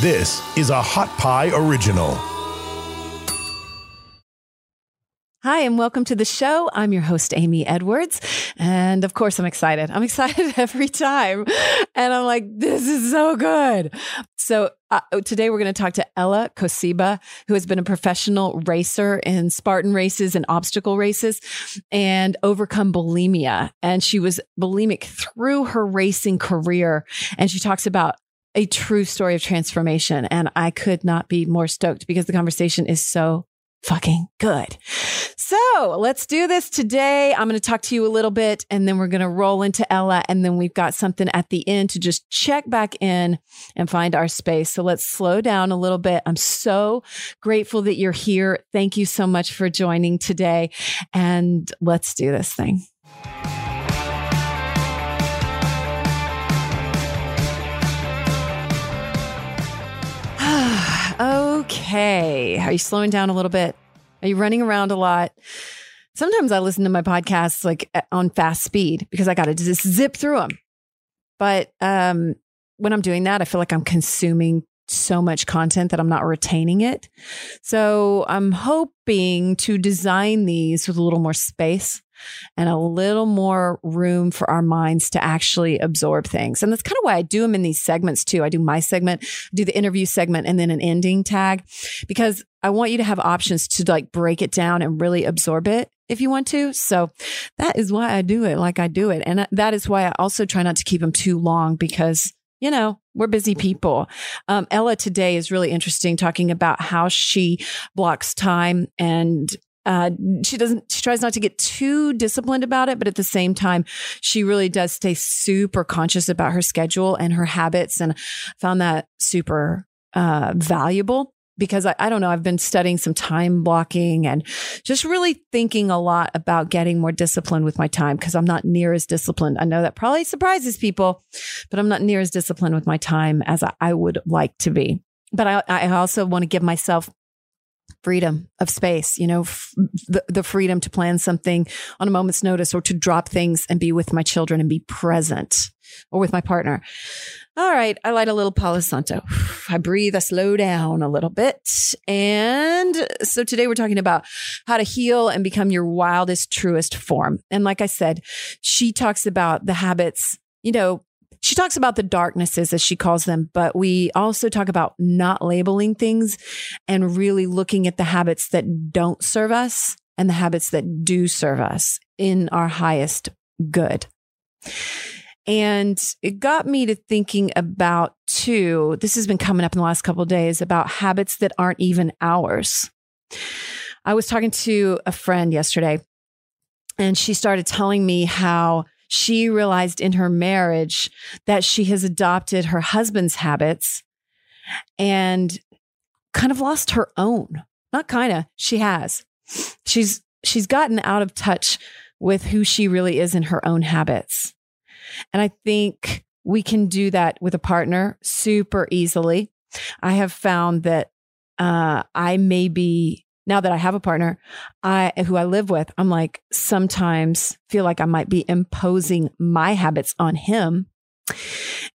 This is a Hot Pie Original. Hi, and welcome to the show. I'm your host, Amy Edwards. And of course, I'm excited. I'm excited every time. And I'm like, this is so good. So, uh, today we're going to talk to Ella Kociuba, who has been a professional racer in Spartan races and obstacle races and overcome bulimia. And she was bulimic through her racing career. And she talks about a true story of transformation. And I could not be more stoked because the conversation is so fucking good. So let's do this today. I'm going to talk to you a little bit and then we're going to roll into Ella. And then we've got something at the end to just check back in and find our space. So let's slow down a little bit. I'm so grateful that you're here. Thank you so much for joining today. And let's do this thing. Okay. Are you slowing down a little bit? Are you running around a lot? Sometimes I listen to my podcasts like on fast speed because I got to just zip through them. But um, when I'm doing that, I feel like I'm consuming so much content that I'm not retaining it. So I'm hoping to design these with a little more space and a little more room for our minds to actually absorb things. And that's kind of why I do them in these segments too. I do my segment, do the interview segment, and then an ending tag because I want you to have options to like break it down and really absorb it if you want to. So that is why I do it like I do it. And that is why I also try not to keep them too long because you know, we're busy people. Um, Ella today is really interesting talking about how she blocks time and uh, she doesn't she tries not to get too disciplined about it but at the same time she really does stay super conscious about her schedule and her habits and found that super uh, valuable because I, I, don't know i've been studying some time blocking and just really thinking a lot about getting more disciplined with my time because i'm not near as disciplined. I know that probably surprises people but i'm not near as disciplined with my time as i, I would like to be. But I, I also want to give myself freedom of space, you know, f- the, the freedom to plan something on a moment's notice or to drop things and be with my children and be present or with my partner. All right. I light a little Palo Santo. I breathe, I slow down a little bit. And so today we're talking about how to heal and become your wildest, truest form. And like I said, she talks about the habits, you know, she talks about the darknesses, as she calls them, but we also talk about not labeling things and really looking at the habits that don't serve us and the habits that do serve us in our highest good. And it got me to thinking about too, this has been coming up in the last couple days about habits that aren't even ours. I was talking to a friend yesterday and she started telling me how she realized in her marriage that she has adopted her husband's habits and kind of lost her own. Not kind of, she has. She's she's gotten out of touch with who she really is in her own habits. And I think we can do that with a partner super easily. I have found that uh, I may be now that I have a partner, I who I live with, I'm like sometimes feel like I might be imposing my habits on him.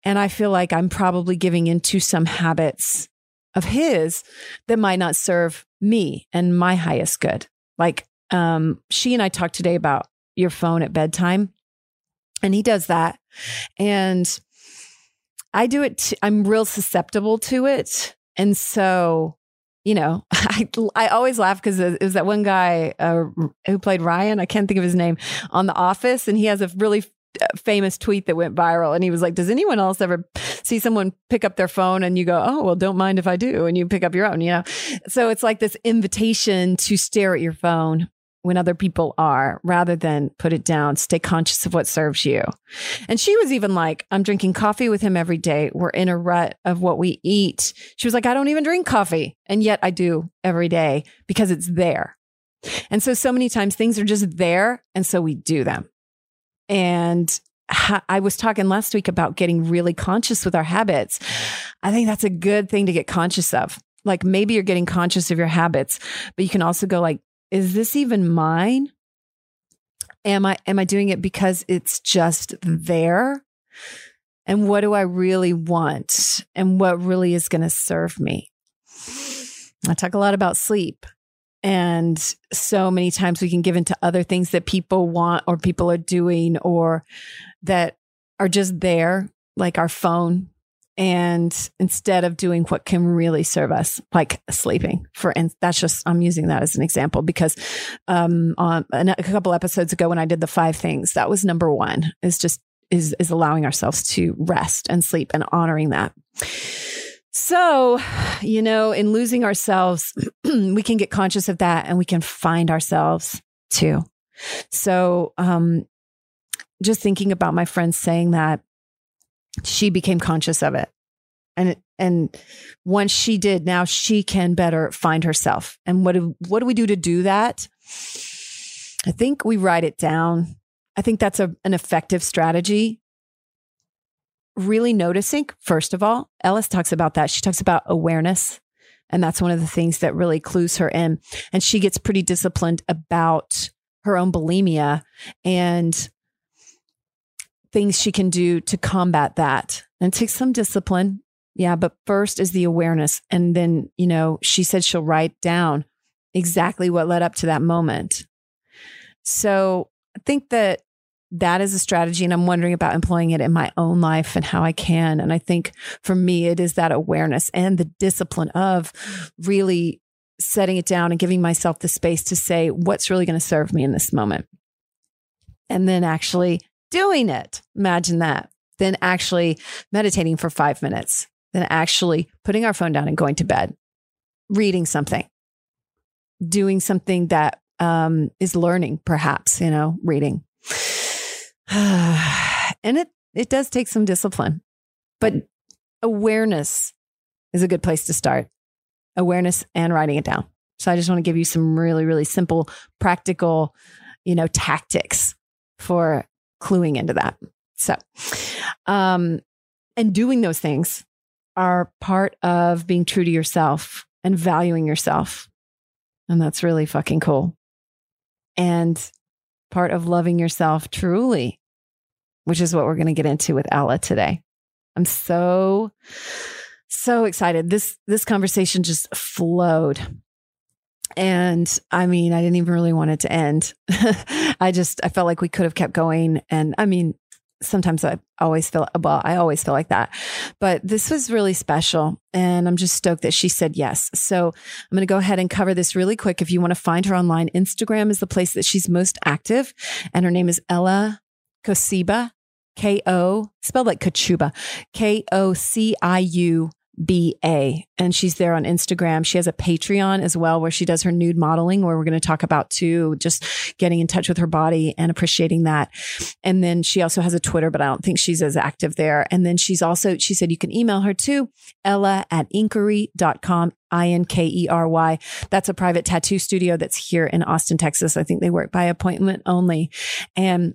And I feel like I'm probably giving into some habits of his that might not serve me and my highest good. Like um she and I talked today about your phone at bedtime. And he does that. And I do it, I'm real susceptible to it. And so you know, I, I always laugh because it was that one guy uh, who played Ryan. I can't think of his name on The Office, and he has a really uh, famous tweet that went viral. And he was like, "Does anyone else ever see someone pick up their phone and you go, oh well, don't mind if I do," and you pick up your own, you know? So it's like this invitation to stare at your phone when other people are rather than put it down, stay conscious of what serves you. And she was even like, I'm drinking coffee with him every day. We're in a rut of what we eat. She was like, I don't even drink coffee. And yet I do every day because it's there. And so, so many times things are just there. And so we do them. And I was talking last week about getting really conscious with our habits. I think that's a good thing to get conscious of. Like maybe you're getting conscious of your habits, but you can also go like, is this even mine? Am I am I doing it because it's just there? And what do I really want? And what really is going to serve me? I talk a lot about sleep. And so many times we can give into other things that people want or people are doing or that are just there, like our phone. And instead of doing what can really serve us, like sleeping, for and that's just I'm using that as an example because um, on a couple episodes ago when I did the five things, that was number one is just is is allowing ourselves to rest and sleep and honoring that. So, you know, in losing ourselves, we can get conscious of that and we can find ourselves too. So, um, just thinking about my friend saying that she became conscious of it. And and once she did, now she can better find herself. And what do, what do we do to do that? I think we write it down. I think that's a, an effective strategy really noticing, first of all, Ellis talks about that. She talks about awareness. And that's one of the things that really clues her in. And she gets pretty disciplined about her own bulimia and things she can do to combat that. And take some discipline. Yeah. But first is the awareness. And then, you know, she said she'll write down exactly what led up to that moment. So I think that that is a strategy and i'm wondering about employing it in my own life and how i can and i think for me it is that awareness and the discipline of really setting it down and giving myself the space to say what's really going to serve me in this moment and then actually doing it imagine that then actually meditating for 5 minutes then actually putting our phone down and going to bed reading something doing something that um, is learning perhaps you know reading and it it does take some discipline. But awareness is a good place to start. Awareness and writing it down. So I just want to give you some really really simple practical, you know, tactics for cluing into that. So, um and doing those things are part of being true to yourself and valuing yourself. And that's really fucking cool. And part of loving yourself truly, which is what we're going to get into with Ella today. I'm so so excited. This this conversation just flowed. And I mean, I didn't even really want it to end. I just I felt like we could have kept going and I mean, sometimes I always feel well, I always feel like that. But this was really special. And I'm just stoked that she said yes. So I'm going to go ahead and cover this really quick. If you want to find her online, Instagram is the place that she's most active. And her name is Ella Kociuba, K O, spelled like Kachuba, K O C I U BA. And she's there on Instagram. She has a Patreon as well where she does her nude modeling, where we're going to talk about too, just getting in touch with her body and appreciating that. And then she also has a Twitter, but I don't think she's as active there. And then she's also, she said you can email her too, Ella at inkery.com. I N K E R Y. That's a private tattoo studio that's here in Austin, Texas. I think they work by appointment only. And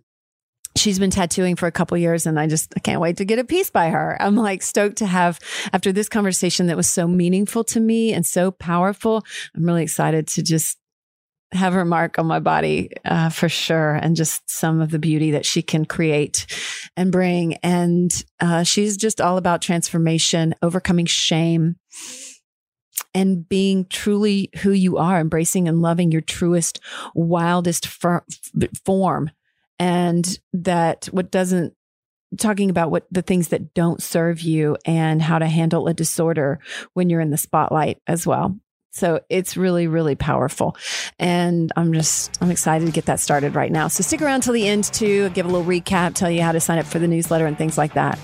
she's been tattooing for a couple years and I just I can't wait to get a piece by her. I'm like stoked to have after this conversation that was so meaningful to me and so powerful. I'm really excited to just have her mark on my body uh, for sure and just some of the beauty that she can create and bring and uh, she's just all about transformation overcoming shame and being truly who you are embracing and loving your truest wildest fir- form and that what doesn't talking about what the things that don't serve you and how to handle a disorder when you're in the spotlight as well. So it's really, really powerful. And I'm just, I'm excited to get that started right now. So stick around till the end to give a little recap, tell you how to sign up for the newsletter and things like that.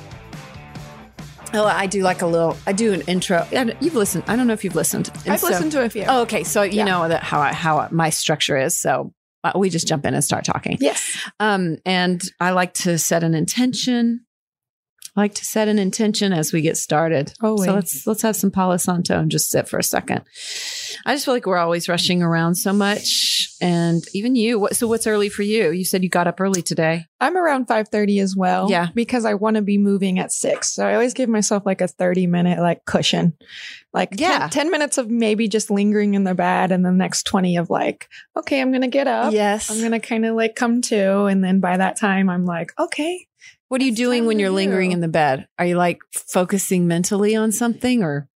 Oh, I do like a little. I do an intro. You've listened. I don't know if you've listened. And I've so, listened to a few. Oh, okay. So you yeah. know that how I, how my structure is. So we just jump in and start talking. Yes. Um, and I like to set an intention. I like to set an intention as we get started. Oh, so let's let's have some Palo Santo and just sit for a second. I just feel like we're always rushing around so much, and even you. What, so what's early for you? You said you got up early today. I'm around five thirty as well. Yeah, because I want to be moving at six. So I always give myself like a thirty minute like cushion, like yeah, 10, 10 minutes of maybe just lingering in the bed, and the next twenty of like, okay, I'm gonna get up. Yes, I'm gonna kind of like come to, and then by that time I'm like, okay, What are you doing when you're lingering in the bed? Are you like focusing mentally on something or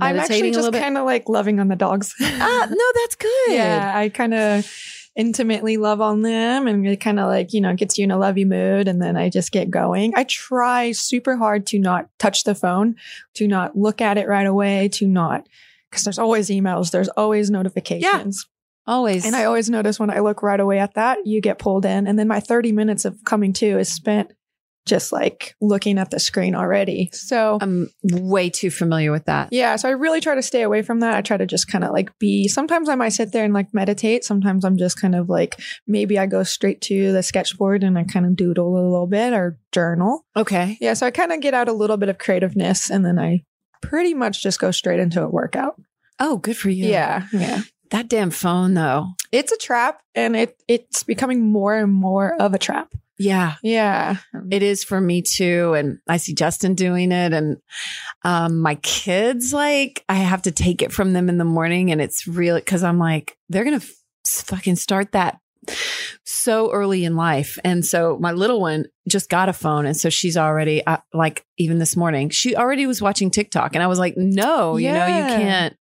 I'm actually just kind of like loving on the dogs. Ah, no, that's good. Yeah, I kind of intimately love on them and it kind of like, you know, gets you in a lovey mood and then I just get going. I try super hard to not touch the phone, to not look at it right away, to not because there's always emails, there's always notifications. Always. And I always notice when I look right away at that, you get pulled in and then my 30 minutes of coming to is spent just like looking at the screen already. So I'm way too familiar with that. yeah, so I really try to stay away from that. I try to just kind of like be. Sometimes I might sit there and like meditate. Sometimes I'm just kind of like maybe I go straight to the sketchboard and I kind of doodle a little bit or journal. Okay. Yeah, so I kind of get out a little bit of creativeness and then I pretty much just go straight into a workout. Oh, good for you. Yeah, yeah. That damn phone though. It's a trap and it it's becoming more and more of a trap. Yeah. Yeah. It is for me too. And I see Justin doing it. And um, my kids, like, I have to take it from them in the morning. And it's really because I'm like, they're going to f- fucking start that so early in life. And so my little one just got a phone. And so she's already, uh, like, even this morning, she already was watching TikTok. And I was like, no, you know, you can't.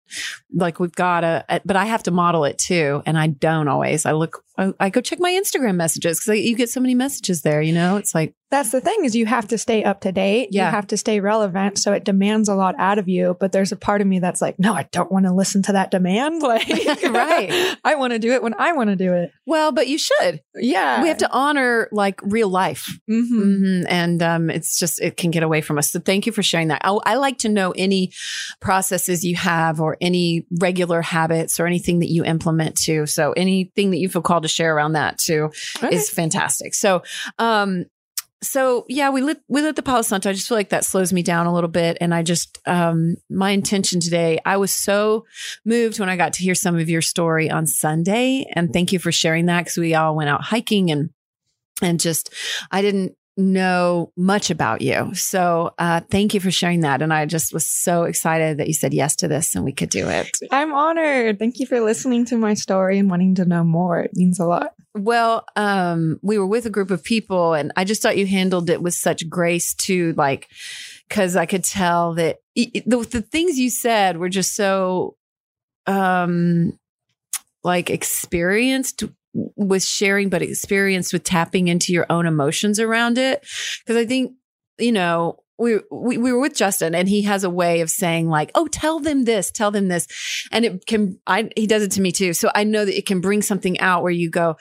Like we've got to, but I have to model it too, and I don't always. I look, I, I go check my Instagram messages because you get so many messages there. You know, it's like That's the thing is you have to stay up to date. Yeah. You have to stay relevant. So it demands a lot out of you. But there's a part of me that's like, no, I don't want to listen to that demand. Like, Right. I want to do it when I want to do it. Well, but you should. Yeah. We have to honor like real life. Mhm. hmm And um, it's just, it can get away from us. So thank you for sharing that. I, I like to know any processes you have or any regular habits or anything that you implement too. So anything that you feel called to share around that too Okay. is fantastic. So, um, so yeah, we lit we lit the Palo Santo. I just feel like that slows me down a little bit. And I just um my intention today, I was so moved when I got to hear some of your story on Sunday. And thank you for sharing that because we all went out hiking and and just I didn't know much about you. So uh thank you for sharing that. And I just was so excited that you said yes to this and we could do it. I'm honored. Thank you for listening to my story and wanting to know more. It means a lot. Well, um, we were with a group of people, and I just thought you handled it with such grace too, like because I could tell that e- the, the things you said were just so, um, like experienced with sharing, but experience with tapping into your own emotions around it. Because I think you know. We, we we were with Justin and he has a way of saying like oh tell them this tell them this and it can I he does it to me too so I know that it can bring something out where you go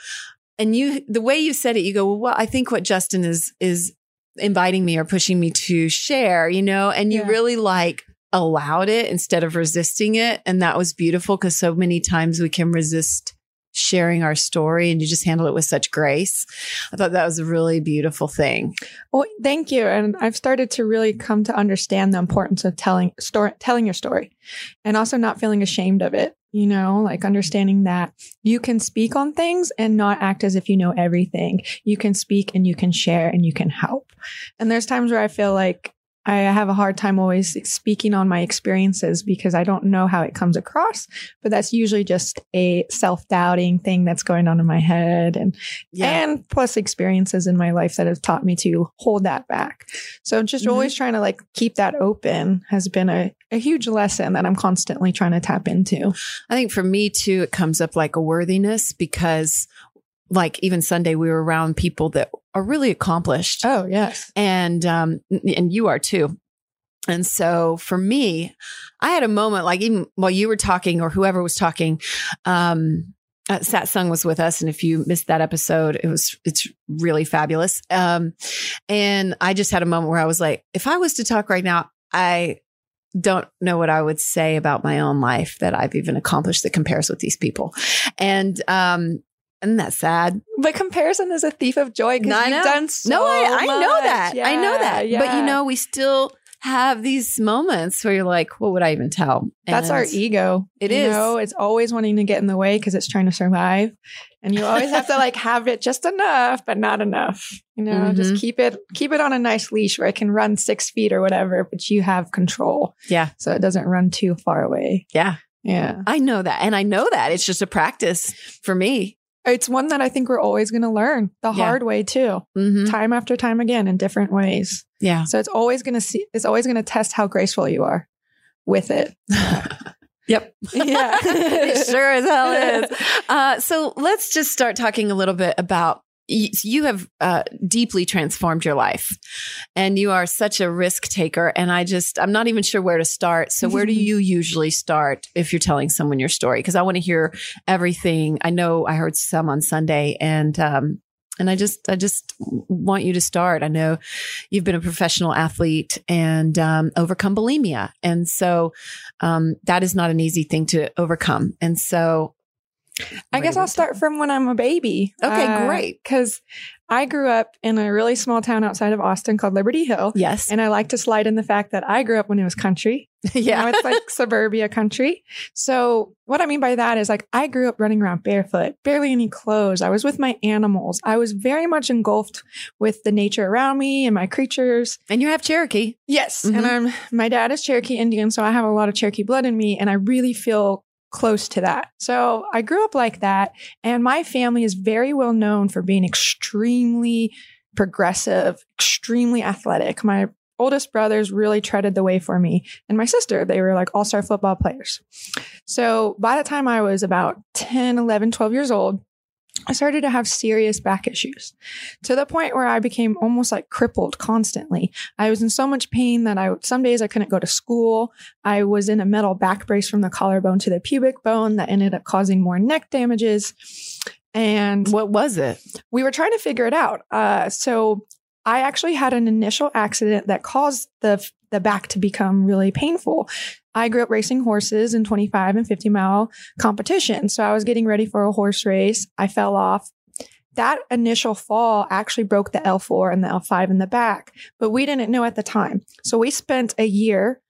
and you the way you said it you go well, well i think what justin is is inviting me or pushing me to share you know and you Yeah. really like allowed it instead of resisting it and that was beautiful because so many times we can resist sharing our story and you just handle it with such grace i thought that was a really beautiful thing Well, thank you. And I've started to really come to understand the importance of telling story, telling your story and also not feeling ashamed of it. You know, like understanding that you can speak on things and not act as if you know everything. You can speak and you can share and you can help. And there's times where I feel like I have a hard time always speaking on my experiences because I don't know how it comes across, but that's usually just a self doubting thing that's going on in my head. And and plus experiences in my life that have taught me to hold that back. So just Mhm. always trying to like keep that open has been a, a huge lesson that I'm constantly trying to tap into. I think for me too, it comes up like a worthiness because, like, even Sunday, we were around people that are really accomplished. Oh, yes. and um and you are too and so for me i had a moment like even while you were talking or whoever was talking um uh, Sat Sung was with us, and if you missed that episode, it was it's really fabulous. Um, and I just had a moment where I was like, if I was to talk right now, I don't know what I would say about my own life that I've even accomplished that compares with these people, and um, isn't that sad? But comparison is a thief of joy because you've done so no, I, I know that. I know Yeah, that. But you know, we still have these moments where you're like, what would I even tell? That's our ego. It you is. Know? It's always wanting to get in the way because it's trying to survive. And you always have to like have it just enough, but not enough. You know, Mm-hmm. just keep it keep it on a nice leash where it can run six feet or whatever, but you have control. Yeah. So it doesn't run too far away. Yeah. Yeah. I know that. And I know that. It's just a practice for me. It's one that I think we're always going to learn the Yeah. hard way too, Mhm. time after time again in different ways. Yeah. So it's always going to see, it's always going to test how graceful you are with it. Yep. Yeah. it sure as hell is. Uh, so let's just start talking a little bit about you, have uh, deeply transformed your life and you are such a risk taker. And I just, I'm not even sure where to start. So, where do you usually start if you're telling someone your story? Because I want to hear everything. I know I heard some on Sunday and, um, and I just, I just want you to start. I know you've been a professional athlete and um, overcome bulimia, and so um, that is not an easy thing to overcome. And so, I guess I'll start from when I'm a baby. Okay, great. Because I grew up in a really small town outside of Austin called Liberty Hill. Yes, And I like to slide in the fact that I grew up when it was country. yeah, Now it's like suburbia country. So what I mean by that is like I grew up running around barefoot, barely any clothes. I was with my animals. I was very much engulfed with the nature around me and my creatures. and you have Cherokee. Yes. Mhm. And I'm my dad is Cherokee Indian, so I have a lot of Cherokee blood in me and I really feel close to that. So I grew up like that and my family is very well known for being extremely progressive, extremely athletic. My oldest brothers really treaded the way for me and my sister, they were like all-star football players. So by the time I was about 10, 11, 12 years old, I started to have serious back issues to the point where I became almost like crippled constantly. I was in so much pain that I some days I couldn't go to school. I was in a metal back brace from the collarbone to the pubic bone that ended up causing more neck damages. And What was it? we were trying to figure it out. Uh, so I actually had an initial accident that caused the the back to become really painful. I grew up racing horses in 25 and 50 mile competition. So I was getting ready for a horse race. I fell off. That initial fall actually broke the L4 and the L5 in the back, but we didn't know at the time. So we spent a year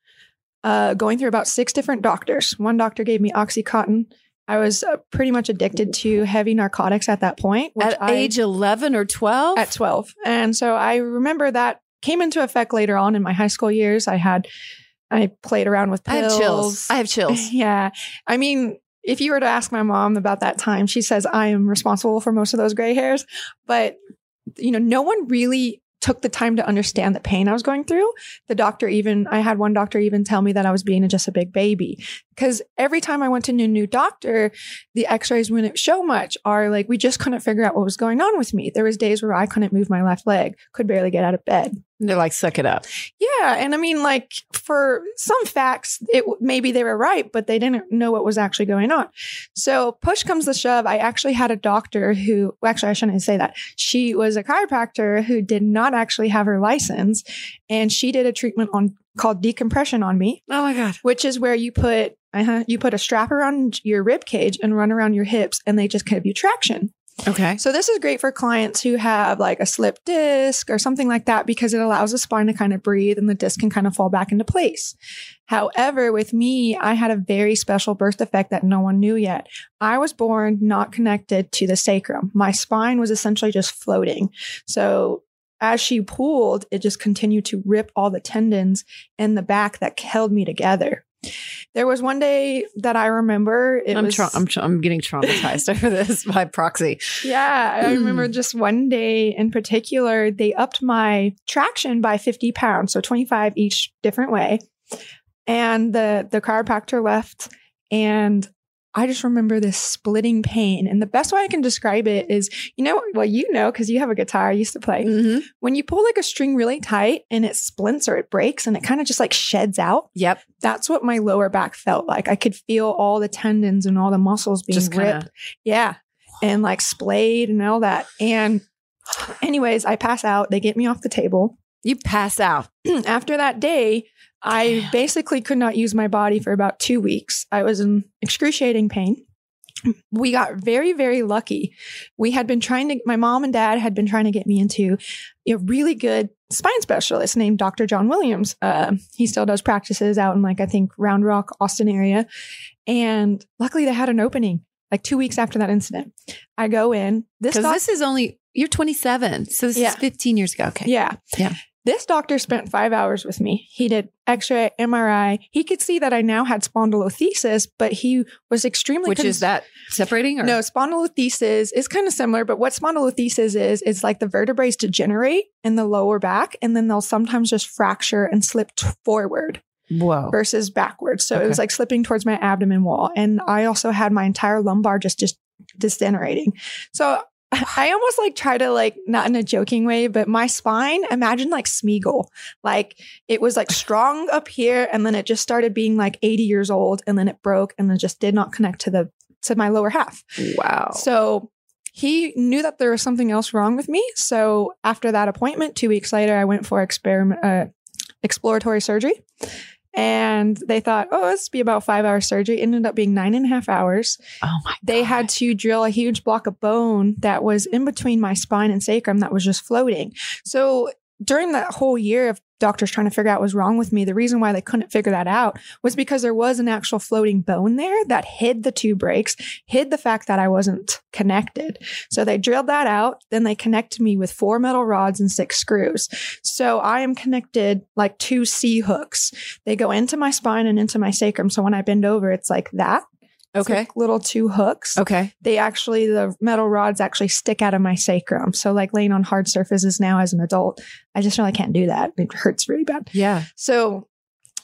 uh, going through about six different doctors. One doctor gave me Oxycontin. I was uh, pretty much addicted to heavy narcotics at that point. which At I- age 11 or 12? at 12. And so I remember that came into effect later on in my high school years. I had, I played around with pills. I have chills. I have chills. Yeah. I mean, if you were to ask my mom about that time, she says I am responsible for most of those gray hairs. But, you know, no one really took the time to understand the pain I was going through. The doctor even, I had one doctor even tell me that I was being just a big baby. Because every time I went to a new, new doctor, the x-rays wouldn't show much or like we just couldn't figure out what was going on with me. There was days where I couldn't move my left leg, could barely get out of bed. They're like, suck it up. Yeah, and I mean, like for some facts, it maybe they were right, but they didn't know what was actually going on. So push comes to shove. I actually had a doctor who, well, actually, I shouldn't say that. She was a chiropractor who did not actually have her license, and she did a treatment on called decompression on me, Oh my God. which is where you put uh-huh, you put a strap around your rib cage and run around your hips, and they just give you traction. Okay. So this is great for clients who have like a slip disc or something like that because it allows the spine to kind of breathe and the disc can kind of fall back into place. However, with me, I had a very special birth defect that no one knew yet. I was born not connected to the sacrum. My spine was essentially just floating. So as she pulled, it just continued to rip all the tendons in the back that held me together. There was one day that I remember. It I'm, was tra- I'm, tra- I'm getting traumatized over this by proxy. yeah, I remember hmm. just one day in particular, they upped my traction by 50 pounds, so 25 each different way. And the the chiropractor left, and I just remember this splitting pain. And the best way I can describe it is, you know, well, you know, because you have a guitar, I used to play. Mm-hmm. When you pull like a string really tight and it splints or it breaks and it kind of just like sheds out, Yep. that's what my lower back felt like. I could feel all the tendons and all the muscles being Just ripped. kind of. Yeah. And like splayed and all that. And anyways, I pass out. They get me off the table. You pass out. After that day, I basically could not use my body for about two weeks. I was in excruciating pain. We got very, very lucky. We had been trying to, my mom and dad had been trying to get me into a really good spine specialist named Dr. John Williams. Uh, he still does practices out in like, I think, Round Rock, Austin area. And luckily they had an opening like two weeks after that incident. I go in. This doc- this is only, you're 27. So this Yeah. is 15 years ago. Okay. yeah. Yeah. This doctor spent five hours with me. He did x ray, MRI. He could see that I now had spondylolisthesis, but he was extremely Which is that separating or No, spondylolisthesis is kind of similar, but what spondylolisthesis is, is like the vertebrae degenerate in the lower back, and then they'll sometimes just fracture and slip t- forward Whoa. versus backwards. So it was like slipping towards my abdomen wall. And I also had my entire lumbar just, just degenerating. So I almost like try to like, not in a joking way, but my spine, imagine like Smeagol. Like it was like strong up here and then it just started being like 80 years old and then it broke and then just did not connect to the, to my lower half. Wow. So he knew that there was something else wrong with me. So after that appointment, two weeks later, I went for experiment, uh, exploratory surgery. And they thought, oh, this would be about five hour surgery. It ended up being nine and a half hours. oh my They had to drill a huge block of bone that was in between my spine and sacrum that was just floating. So during that whole year of doctors trying to figure out what was wrong with me, the reason why they couldn't figure that out was because there was an actual floating bone there that hid the two breaks, hid the fact that I wasn't connected. So they drilled that out. Then they connected me with four metal rods and six screws. So I am connected like two C hooks. They go into my spine and into my sacrum. So when I bend over, it's like that. Okay. like little two hooks Okay. they actually the metal rods actually stick out of my sacrum. So like laying on hard surfaces now as an adult, I just really can't do that. It hurts really bad. Yeah. So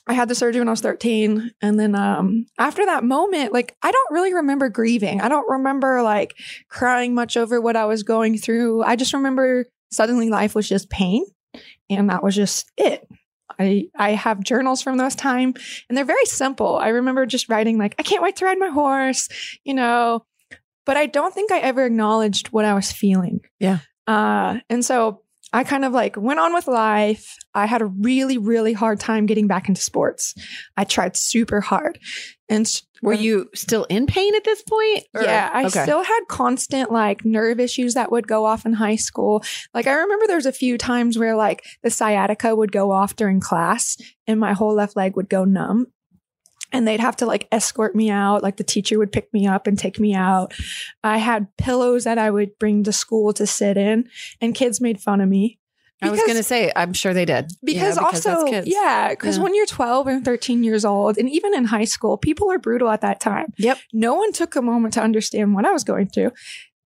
I had the surgery when I was 13. And then um after that moment, like I don't really remember grieving. I don't remember like crying much over what I was going through. I just remember suddenly life was just pain. And that was just it. I, I have journals from those time and they're very simple. I remember just writing like, I can't wait to ride my horse, you know, but I don't think I ever acknowledged what I was feeling. Yeah. Uh, and so I kind of like went on with life. I had a really, really hard time getting back into sports. I tried super hard. And Were um, you still in pain at this point? or- yeah, I okay. still had constant like nerve issues that would go off in high school. Like I remember there was a few times where like the sciatica would go off during class and my whole left leg would go numb. And they'd have to like escort me out. Like the teacher would pick me up and take me out. I had pillows that I would bring to school to sit in, and kids made fun of me. I was going to say, I'm sure they did. you know, because, also kids. yeah because Yeah. when you're 12 and 13 years old and even in high school people are brutal at that time Yep. no one took a moment to understand what i was going through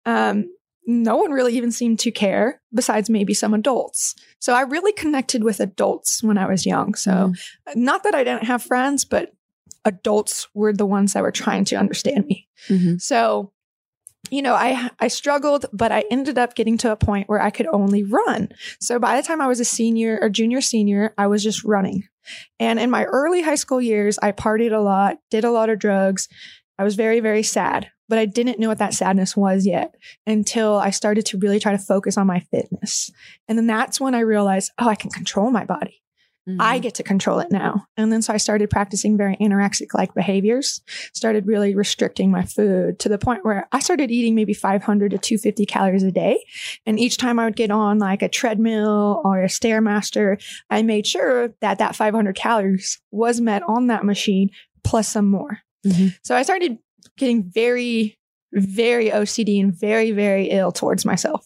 um no one really even seemed to care besides maybe some adults so i really connected with adults when i was young so Mm-hmm. not that i didn't have friends but adults were the ones that were trying to understand me Mhm. so, you know, I I struggled, but I ended up getting to a point where I could only run. So by the time I was a senior or junior senior, I was just running. And in my early high school years, I partied a lot, did a lot of drugs. I was very very sad, but I didn't know what that sadness was yet until I started to really try to focus on my fitness. And then that's when I realized, oh, I can control my body. I Mhm. get to control it now. And then so I started practicing very anorexic like behaviors, started really restricting my food to the point where I started eating maybe 500 to 250 calories a day. And each time I would get on like a treadmill or a Stairmaster, I made sure that that 500 calories was met on that machine plus some more. Mhm. So I started getting very, very OCD and very, very ill towards myself.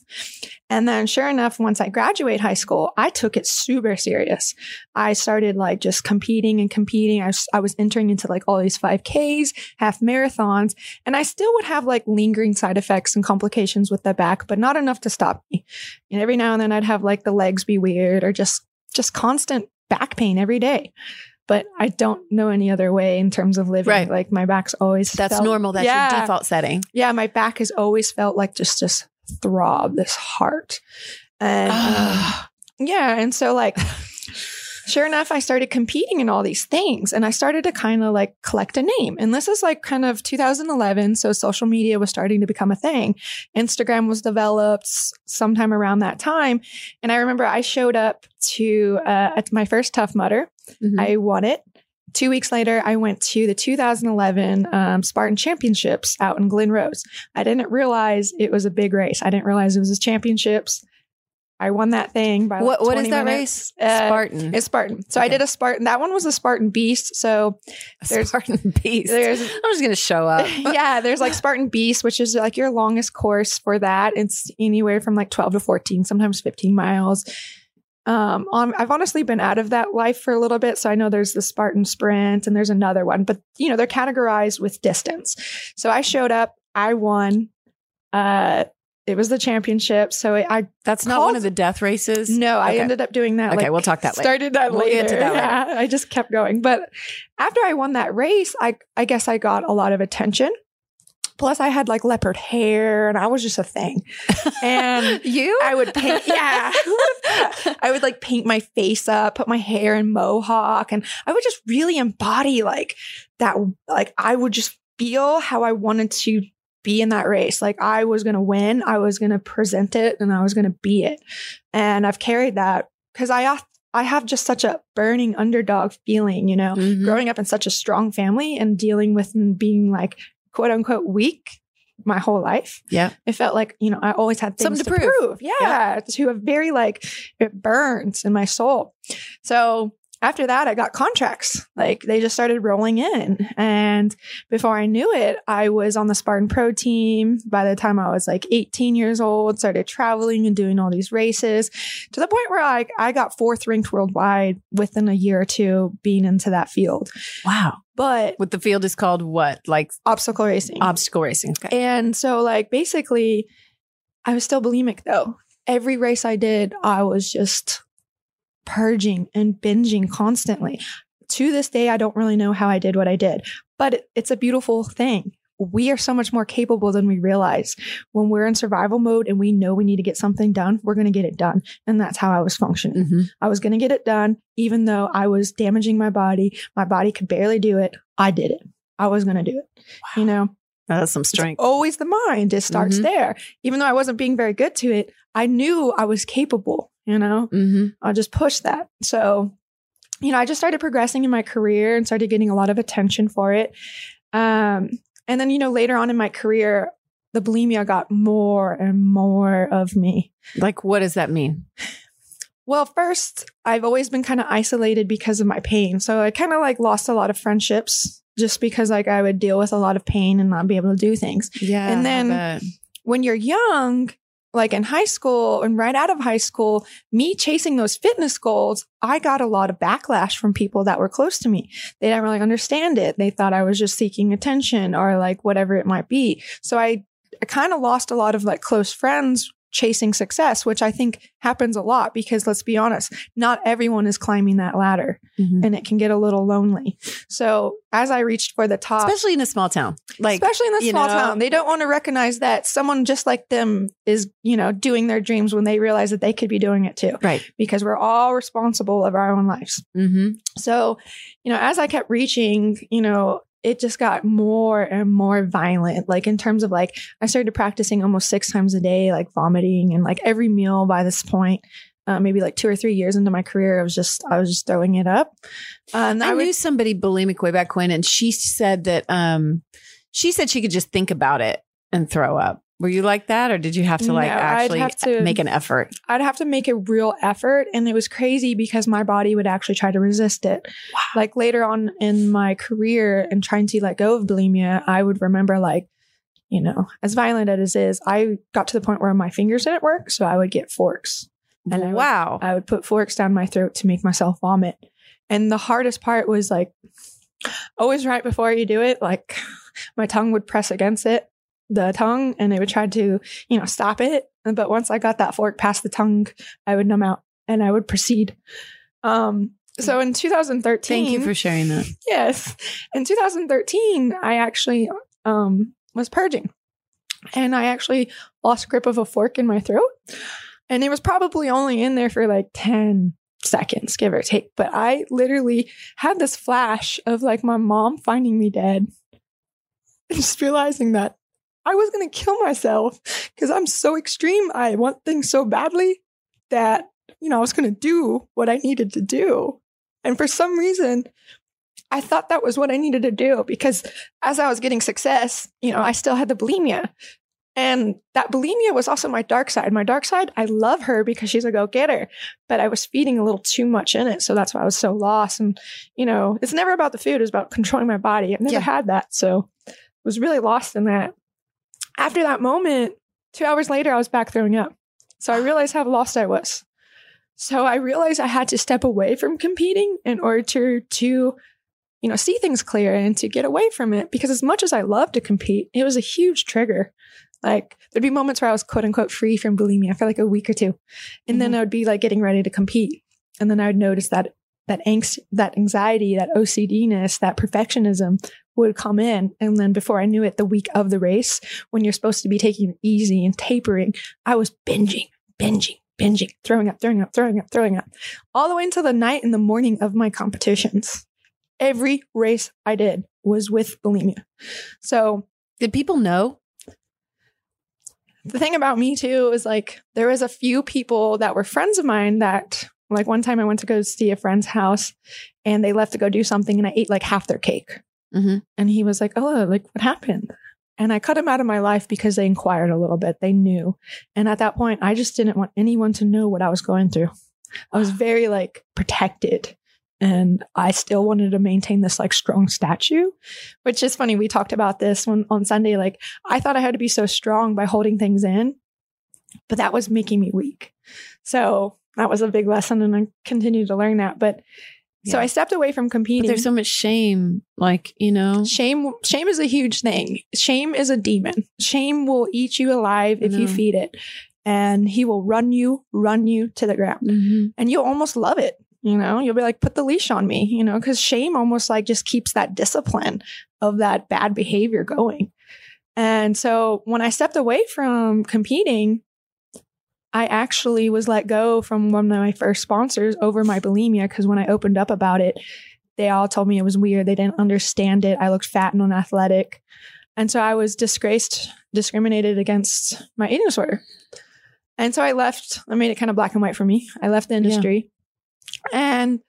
And then, sure enough, once I graduate high school, I took it super serious. I started like just competing and competing. I was, I was entering into like all these 5Ks, half marathons, and I still would have like lingering side effects and complications with the back, but not enough to stop me. And every now and then I'd have like the legs be weird or just, just constant back pain every day. But I don't know any other way in terms of living. Right. Like my back's always That's felt- normal. That's Yeah. your default setting. yeah, my back has always felt like just this throb, this heart. And um, yeah, and so like sure enough, I started competing in all these things and I started to kind of like collect a name. And this is like kind of 2011. So social media was starting to become a thing. Instagram was developed sometime around that time. And I remember I showed up to uh, at my first Tough Mudder. Mhm. I won it. Two weeks later, I went to the 2011 um, Spartan Championships out in Glen Rose. I didn't realize it was a big race. I didn't realize it was a championships. I won that thing by like what what is that minutes. race? Uh, Spartan. It's Spartan. So I did a Spartan. That one was a Spartan Beast. So there's- Spartan Beast. there's I'm just going to show up. yeah, there's like Spartan Beast, which is like your longest course for that. It's anywhere from like 12 to 14, sometimes 15 miles. Um, um, I've honestly been out of that life for a little bit, so I know there's the Spartan Sprint and there's another one, but you know they're categorized with distance. So I showed up, I won. Uh, it was the championship, so I, I That's not Called- one of the death races. no, I ended up doing that. Okay, like, we'll talk that later. started that We'll later. that later. I just kept going. But after I won that race, I I guess I got a lot of attention. Plus, I had like leopard hair, and I was just a thing. And You? I would paint, yeah, I would like paint my face up, put my hair in mohawk, and I would just really embody like that. Like I would just feel how I wanted to be in that race. Like I was going to win, I was going to present it, and I was going to be it. And I've carried that because I I have just such a burning underdog feeling, you know, Mhm. growing up in such a strong family and dealing with and being like quote unquote weak my whole life. Yeah. It felt like, you know, I always had things Something to, to prove. Yeah, To a very like it burns in my soul. So after that, I got contracts. Like they just started rolling in. And before I knew it, I was on the Spartan Pro team. By the time I was like 18 years old, started traveling and doing all these races to the point where I, I got fourth ranked worldwide within a year or two being into that field. Wow. But What the field is called what? Like obstacle racing. obstacle racing. Okay. And so, like, basically, I was still bulimic though. Every race I did, I was just purging and binging constantly. To this day, I don't really know how I did what I did, but it's a beautiful thing. We are so much more capable than we realize. When we're in survival mode and we know we need to get something done, we're going to get it done. And that's how I was functioning. Mhm. I was going to get it done, even though I was damaging my body. My body could barely do it. I did it. I was going to do it. You know, That's some it's strength. always the mind. It starts Mhm. there. Even though I wasn't being very good to it, I knew I was capable, you know, hmm I just push that. So, you know, I just started progressing in my career and started getting a lot of attention for it. Um, and then, you know, later on in my career, the bulimia got more and more of me. Like, what does that mean? Well, first, I've always been kind of isolated because of my pain. So I kind of like lost a lot of friendships just because like I would deal with a lot of pain and not be able to do things. Yeah. And then- when you're young, like in high school and right out of high school, me chasing those fitness goals, I got a lot of backlash from people that were close to me. They didn't really understand it. They thought I was just seeking attention or like whatever it might be. So I, I kind of lost a lot of like close friends chasing success, which I think happens a lot because let's be honest, not everyone is climbing that ladder Mhm. and it can get a little lonely. So as I reached for the top, especially in a small town. Like, especially in a small know- town they don't want to recognize that someone just like them is you know doing their dreams when they realize that they could be doing it too right. because we're all responsible of our own lives hmm so you know as i kept reaching you know it just got more and more violent like in terms of like i started practicing almost six times a day like vomiting and like every meal by this point uh, maybe like two or three years into my career i was just i was just throwing it up and I, I, would knew somebody bulimic way back when, and she said that um, she said she could just think about it and throw up. Were you like that, or did you have to like No, actually to- make an effort? I'd have to make a real effort. And it was crazy because my body would actually try to resist it. Like later on in my career and trying to let go of bulimia, I would remember like, you know, as violent as it is, I got to the point where my fingers didn't work. So I would get forks. And I would- wow. I would put forks down my throat to make myself vomit. And the hardest part was like always right before you do it, like my tongue would press against it, the tongue, and it would try to, you know, stop it. But once I got that fork past the tongue, I would numb out and I would proceed. Um, so in 2013, Thank you for sharing that. yes, in 2013, I actually um, was purging, and I actually lost grip of a fork in my throat, and it was probably only in there for like 10 seconds, give or take. But I literally had this flash of like my mom finding me dead, just realizing that I was gonna kill myself because I'm so extreme. I want things so badly that you know I was gonna do what I needed to do. And for some reason, I thought that was what I needed to do because as I was getting success, you know, I still had the bulimia. And that bulimia was also my dark side. My dark side, I love her because she's a go getter, but I was feeding a little too much in it. So that's why I was so lost. And, you know, it's never about the food, it's about controlling my body. I've never Yeah. had that. So I was really lost in that. After that moment, two hours later, I was back throwing up. So I realized how lost I was. So I realized I had to step away from competing in order to, to you know, see things clear and to get away from it. Because as much as I love to compete, it was a huge trigger. Like there'd be moments where I was quote unquote free from bulimia for like a week or two. And then mm-hmm. I would be like getting ready to compete. And then I would notice that that angst, that anxiety, that OCDness, that perfectionism would come in. And then before I knew it, the week of the race, when you're supposed to be taking it easy and tapering, I was binging, binging, binging, throwing up, throwing up, throwing up, throwing up, all the way until the night and the morning of my competitions every race I did was with bulimia. So Did people know? the thing about me too is like there was a few people that were friends of mine that like one time I went to go see a friend's house and they left to go do something and I ate like half their cake. Mm-hmm. And he was like, Oh, like what happened? And I cut him out of my life because they inquired a little bit. They knew. And at that point, I just didn't want anyone to know what I was going through. I was very like protected. And I still wanted to maintain this like strong statue, which is funny. We talked about this when on Sunday. Like I thought I had to be so strong by holding things in, but that was making me weak. So that was a big lesson. And I continue to learn that. But so I stepped away from But competing. there's so much shame, like, you know. Shame shame is a huge thing. Shame is a demon. Shame will eat you alive if you feed it. And he will run you, run you to the ground. Mm-hmm. And you'll almost love it. You know, you'll be like, put the leash on me, you know, because shame almost like just keeps that discipline of that bad behavior going. And so when I stepped away from competing, I actually was let go from one of my first sponsors over my bulimia because when I opened up about it, they all told me it was weird. They didn't understand it. I looked fat and unathletic. And so I was disgraced, discriminated against my eating disorder. And so I left. I made it kind of black and white for me. I left the industry and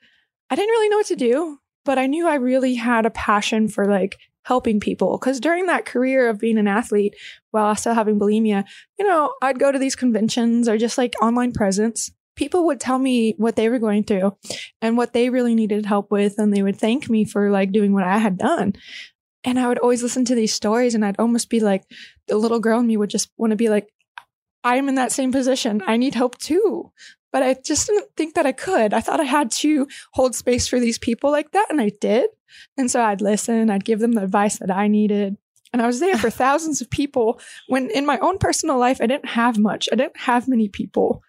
I didn't really know what to do, but I knew I really had a passion for like helping people. Cause during that career of being an athlete while still having bulimia, you know, I'd go to these conventions or just like online presence. People would tell me what they were going through and what they really needed help with. And they would thank me for like doing what I had done. And I would always listen to these stories and I'd almost be like, the little girl in me would just want to be like, I'm in that same position. I need help too. But I just didn't think that I could. I thought I had to hold space for these people like that. And I did. And so I'd listen, I'd give them the advice that I needed. And I was there for thousands of people when in my own personal life, I didn't have much. I didn't have many people,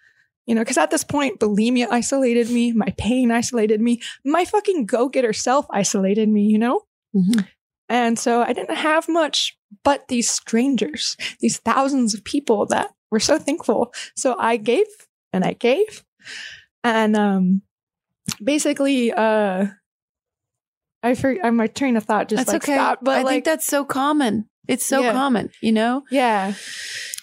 you know, because at this point, bulimia isolated me, my pain isolated me, my fucking go getter self isolated me, you know? Mm-hmm. And so I didn't have much but these strangers, these thousands of people that were so thankful. So I gave and I gave. And um basically uh I for my train of thought just That's like okay. stopped. But I like think that's so common. It's so Yeah. common, you know? yeah.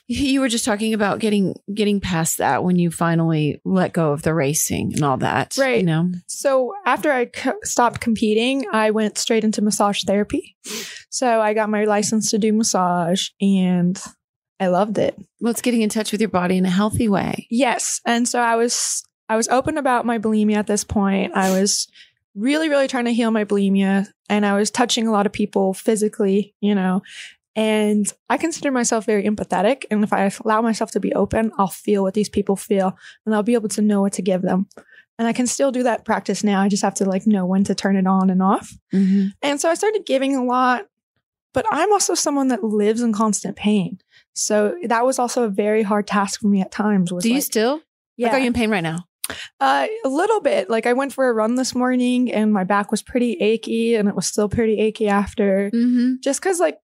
You were just talking about getting getting past that when you finally let go of the racing and all that. Right. You know? So after I co- stopped competing, I went straight into massage therapy. So I got my license to do massage and I loved it. Well, it's getting in touch with your body in a healthy way. Yes. And so I was I was open about my bulimia at this point. I was really, really trying to heal my bulimia and I was touching a lot of people physically, you know. And I consider myself very empathetic. And if I allow myself to be open, I'll feel what these people feel and I'll be able to know what to give them. And I can still do that practice now. I just have to like know when to turn it on and off. Mm-hmm. And so I started giving a lot, but I'm also someone that lives in constant pain. So that was also a very hard task for me at times. Was Do you like, still? yeah, Like, are you in pain right now? uh, a little bit. Like I went for a run this morning and my back was pretty achy and it was still pretty achy after. Mm-hmm. Just because like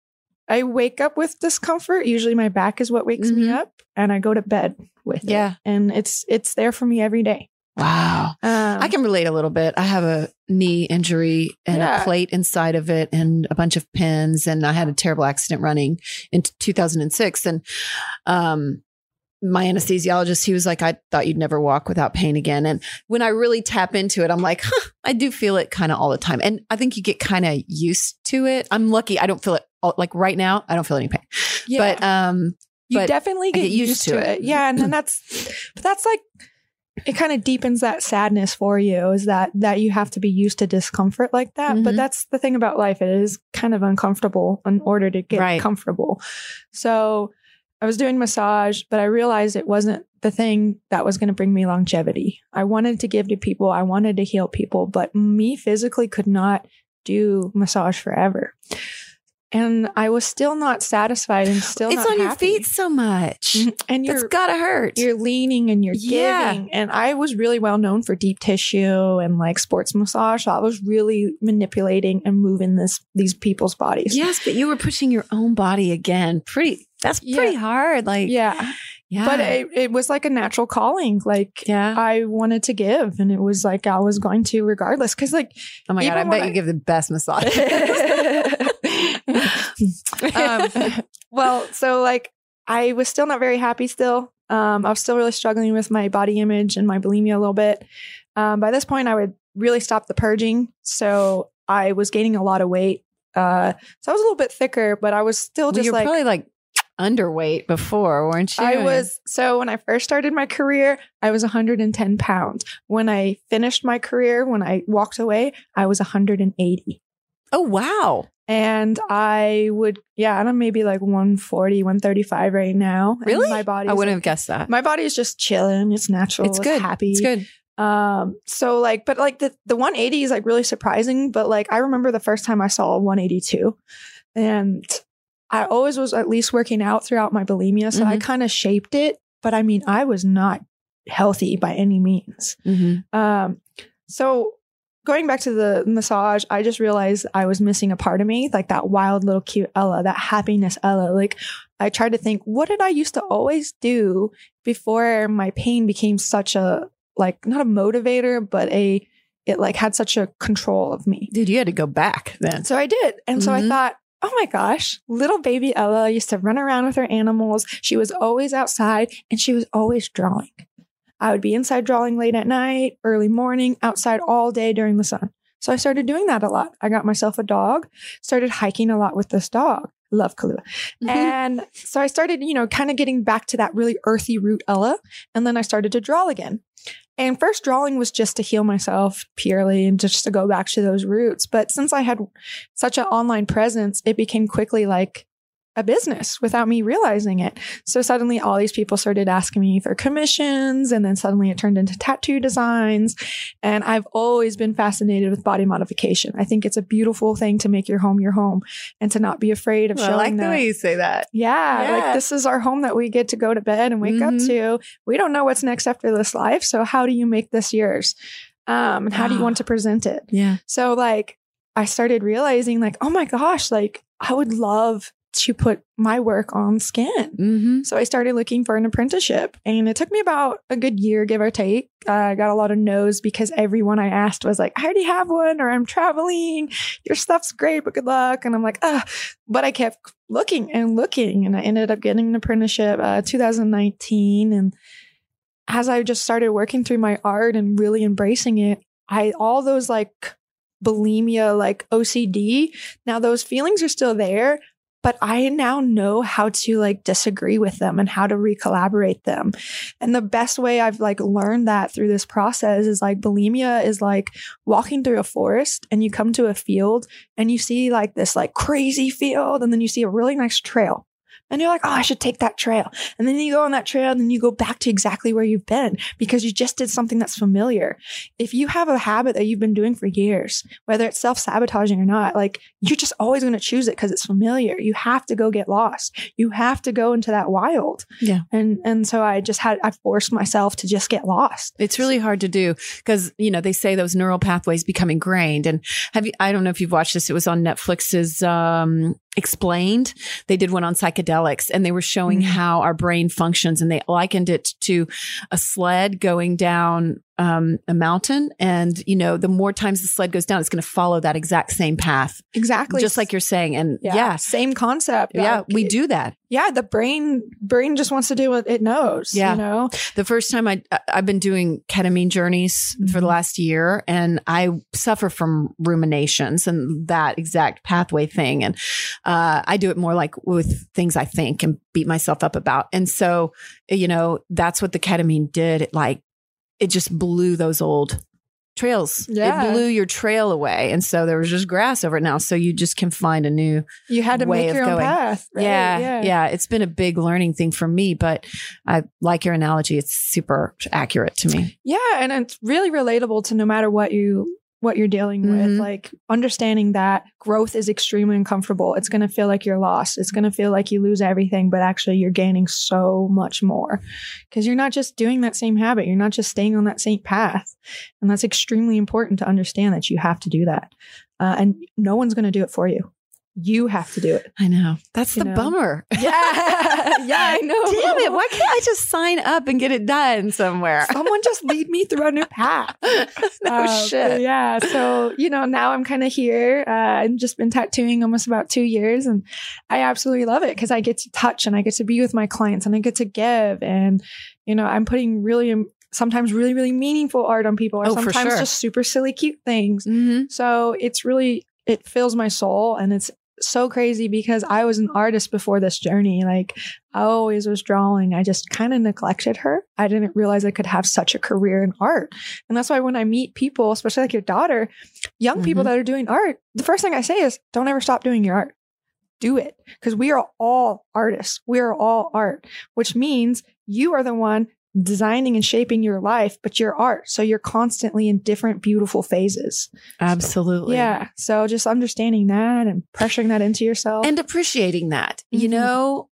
I wake up with discomfort. Usually my back is what wakes me Mhm. up and I go to bed with it. Yeah. And it's it's there for me every day. Wow. Um, I can relate a little bit. I have a knee injury and Yeah. a plate inside of it and a bunch of pins. And I had a terrible accident running in 2006. And um, my anesthesiologist, he was like, I thought you'd never walk without pain again. And when I really tap into it, I'm like, huh, I do feel it kind of all the time. And I think you get kind of used to it. I'm lucky. I don't feel it all, like right now. I don't feel any pain. yeah. But um, you but definitely get, used, to it. Yeah, and then that's but that's like it kind of deepens that sadness for you is that that you have to be used to discomfort like that. Mhm. But that's the thing about life; it is kind of uncomfortable in order to get Right. comfortable. So I was doing massage, but I realized it wasn't the thing that was going to bring me longevity. I wanted to give to people, I wanted to heal people, but me physically could not do massage forever. And I was still not satisfied and still it's on your feet so much. Mhm. And It's gotta hurt. you're leaning and you're Yeah. giving. And I was really well known for deep tissue and like sports massage. So I was really manipulating and moving this these people's bodies. yes, but you were pushing your own body again. Pretty. That's Yeah. pretty hard. Like Yeah. yeah, But it, it was like a natural calling. Like yeah. I wanted to give and it was like I was going to regardless. Cause like oh my god, I bet when you give the best massage. um, well, so like I was still not very happy still. Um, I was still really struggling with my body image and my bulimia a little bit. Um, by this point, I would really stop the purging. So I was gaining a lot of weight. Uh, so I was a little bit thicker, but I was still Well, just you're like, probably like underweight before, weren't you? I was so when I first started my career, I was 110 pounds. When I finished my career, when I walked away, I was 180. Oh wow. And I would, yeah, and I'm maybe like 140, 135 right now. And Really? my body, I wouldn't have guessed that. my body is just chilling. It's natural. It's It's, good. happy. It's good. Um, so like, but like the, the 180 is like really surprising. But like, I remember the first time I saw a 182 and I always was at least working out throughout my bulimia. So I Mhm. kind of shaped it, but I mean, I was not healthy by any means. Mm-hmm. Um, so going back to the massage, I just realized I was missing a part of me, like that wild little cute Ella, that happiness Ella. Like I tried to think, what did I used to always do before my pain became such a like not a motivator, but a it like had such a control of me. Dude, you had to go back then. So I did. And so I Mhm. thought, oh my gosh, little baby Ella used to run around with her animals. She was always outside and she was always drawing. I would be inside drawing late at night, early morning, outside all day during the sun. So I started doing that a lot. I got myself a dog, started hiking a lot with this dog. Love Kahlua. Mm-hmm. And so I started, you know, kind of getting back to that really earthy root Ella. And then I started to draw again. And first drawing was just to heal myself purely and just to go back to those roots. But since I had such an online presence, it became quickly like a business without me realizing it. So suddenly all these people started asking me for commissions and then suddenly it turned into tattoo designs. And I've always been fascinated with body modification. I think it's a beautiful thing to make your home your home and to not be afraid of Well, showing I like the way you say that. Yeah, Yeah. like this is our home that we get to go to bed and wake up Mhm. to. We don't know what's next after this life. So how do you make this yours? Um, and how do you want to present it? Yeah. So like I started realizing like, oh my gosh, like I would love to put my work on skin. Mm-hmm. So I started looking for an apprenticeship and it took me about a good year, give or take. Uh, I got a lot of no's because everyone I asked was like, I already have one or I'm traveling. Your stuff's great, but good luck. And I'm like, ah, but I kept looking and looking and I ended up getting an apprenticeship, uh, 2019. And as I just started working through my art and really embracing it, I, all those like bulimia, like OCD, now those feelings are still there, but I now know how to like disagree with them and how to recollaborate them. And the best way I've like learned that through this process is like bulimia is like walking through a forest and you come to a field and you see like this like crazy field and then you see a really nice trail. And you're like, oh, I should take that trail. And then you go on that trail and then you go back to exactly where you've been because you just did something that's familiar. If you have a habit that you've been doing for years, whether it's self sabotaging or not, like you're just always going to choose it because it's familiar. You have to go get lost. You have to go into that wild. Yeah. And, and so I just had, I forced myself to just get lost. It's really hard to do because, you know, they say those neural pathways become ingrained. And have you, I don't know if you've watched this. It was on Netflix's, um, explained. They did one on psychedelics and they were showing Mhm. how our brain functions and they likened it to a sled going down um, a mountain. And, you know, the more times the sled goes down, it's going to follow that exact same path, Exactly. just like you're saying. And yeah, yeah, same concept. yeah, Like, we do that. Yeah. The brain, brain just wants to do what it knows. Yeah. You know? the first time I I've been doing ketamine journeys for the Mhm. last year and I suffer from ruminations and that exact pathway thing and uh, I do it more like with things I think and beat myself up about and so you know that's what the ketamine did it like it just blew those old trails. Yeah. It blew your trail away. And so there was just grass over it now. So you just can find a new You had to way make your own going. path. right? yeah, yeah. It's been a big learning thing for me, but I like your analogy. It's super accurate to me. Yeah, and it's really relatable to no matter what you what you're dealing with. Mhm. Like understanding that growth is extremely uncomfortable. It's going to feel like you're lost. It's going to feel like you lose everything, but actually you're gaining so much more because you're not just doing that same habit. You're not just staying on that same path, and that's extremely important to understand that you have to do that, uh, and no one's going to do it for you. You have to do it. I know. That's You the know? bummer. Yeah, yeah, I know. Damn it. Why can't I just sign up and get it done somewhere? Someone just lead me through a new path. no Uh, shit. Yeah. So, you know, now I'm kind of here. Uh, I've just been tattooing almost about two years and I absolutely love it because I get to touch and I get to be with my clients and I get to give. And, you know, I'm putting really, um, sometimes really, really meaningful art on people or Oh, sometimes sure. just super silly, cute things. hmm So it's really, it fills my soul and it's so crazy because I was an artist before this journey. Like I always was drawing. I just kind of neglected her. I didn't realize I could have such a career in art. And that's why when I meet people, especially like your daughter, young people Mhm. that are doing art, the first thing I say is don't ever stop doing your art. Do it because we are all artists. We are all art, which means you are the one designing and shaping your life, but your art. So you're constantly in different beautiful phases. Absolutely. Yeah. So just understanding that and pressuring that into yourself. And appreciating that. You Mhm. know,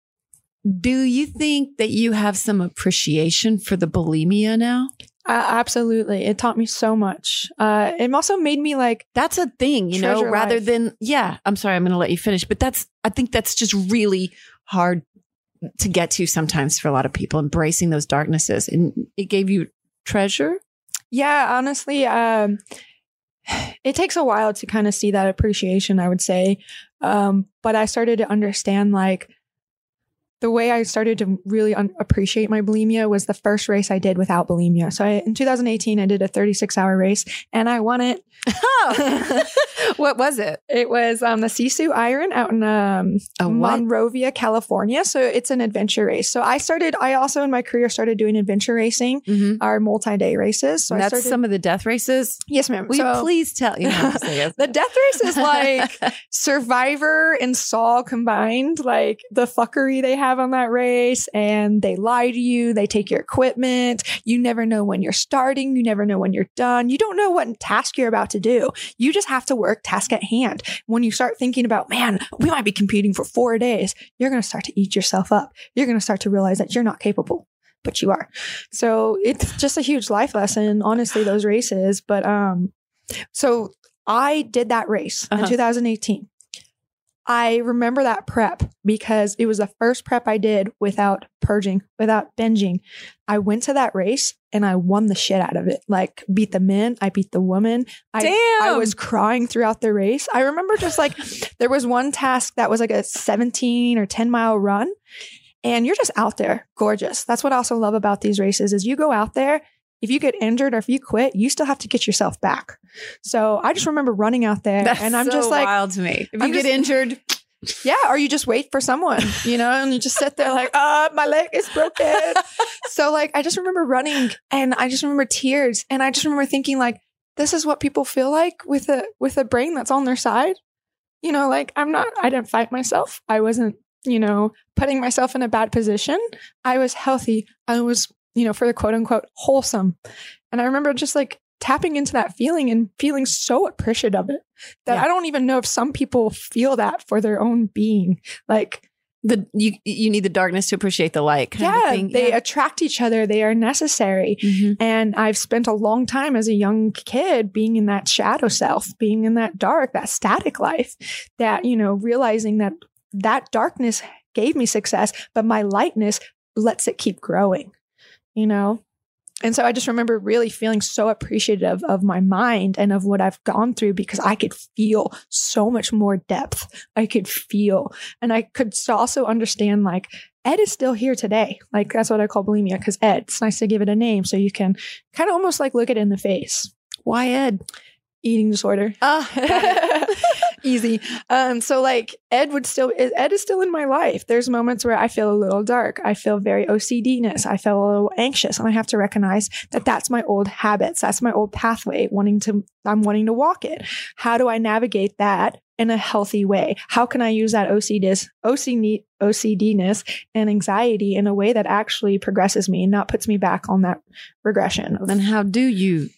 do you think that you have some appreciation for the bulimia now? Uh, absolutely. It taught me so much. Uh, it also made me like, That's a thing, you know, rather life. than, yeah, I'm sorry, I'm going to let you finish, but that's, I think that's just really hard to get to sometimes for a lot of people, embracing those darknesses. And it gave you treasure. yeah, honestly, um, it takes a while to kind of see that appreciation, I would say. Um, but I started to understand like the way I started to really un- appreciate my bulimia was the first race I did without bulimia. So I, in 2018, I did a 36 hour race and I won it. Oh, what was it? It was um, the Sisu Iron out in um, Monrovia, California. So it's an adventure race. So I started, I also in my career started doing adventure racing, Mhm. our multi day races. So I That's started, some of the death races. yes, ma'am. Will so you please tell? You know, saying. the death race is like Survivor and Saw combined, like the fuckery they have on that race, and they lie to you, they take your equipment. You never know when you're starting, you never know when you're done. You don't know what task you're about to do. You just have to work task at hand. When you start thinking about, man, we might be competing for four days, you're going to start to eat yourself up. You're going to start to realize that you're not capable. But you are. So it's just a huge life lesson, honestly, those races. But um, so I did that race Uh-huh. in 2018. I remember that prep because it was the first prep I did without purging, without binging. I went to that race and I won the shit out of it. Like beat the men, I beat the woman. I, Damn. I was crying throughout the race. I remember just like there was one task that was like a 17 or 10 mile run and you're just out there gorgeous. That's what I also love about these races is you go out there if you get injured or if you quit, you still have to get yourself back. So I just remember running out there That's and I'm so just like, wild to me. If you I'm get just- injured, yeah, or you just wait for someone, you know, and you just sit there like, uh, my leg is broken. so like I just remember running and I just remember tears and I just remember thinking like, this is what people feel like with a with a brain that's on their side. You know, like I'm not I didn't fight myself. I wasn't, you know, putting myself in a bad position. I was healthy. I was, you know, for the quote unquote wholesome. And I remember just like tapping into that feeling and feeling so appreciative of it that Yeah. I don't even know if some people feel that for their own being. Like, the you you need the darkness to appreciate the light. Kind of yeah, thing. they Yeah. attract each other. They are necessary. Mhm. And I've spent a long time as a young kid being in that shadow self, being in that dark, that static life, that, you know, realizing that that darkness gave me success, but my lightness lets it keep growing, you know? And so I just remember really feeling so appreciative of my mind and of what I've gone through because I could feel so much more depth. I could feel, and I could also understand like, Ed is still here today. Like that's what I call bulimia because Ed. It's nice to give it a name so you can kind of almost like look it in the face. Why Ed? Eating disorder. Oh, Easy. Um, so like Ed would still Ed is still in my life. There's moments where I feel a little dark. I feel very OCDness. I feel a little anxious, and I have to recognize that that's my old habits. That's my old pathway. Wanting to, I'm wanting to walk it. How do I navigate that in a healthy way? How can I use that OCDness, OCD, OCDness and anxiety in a way that actually progresses me and not puts me back on that regression then how do you?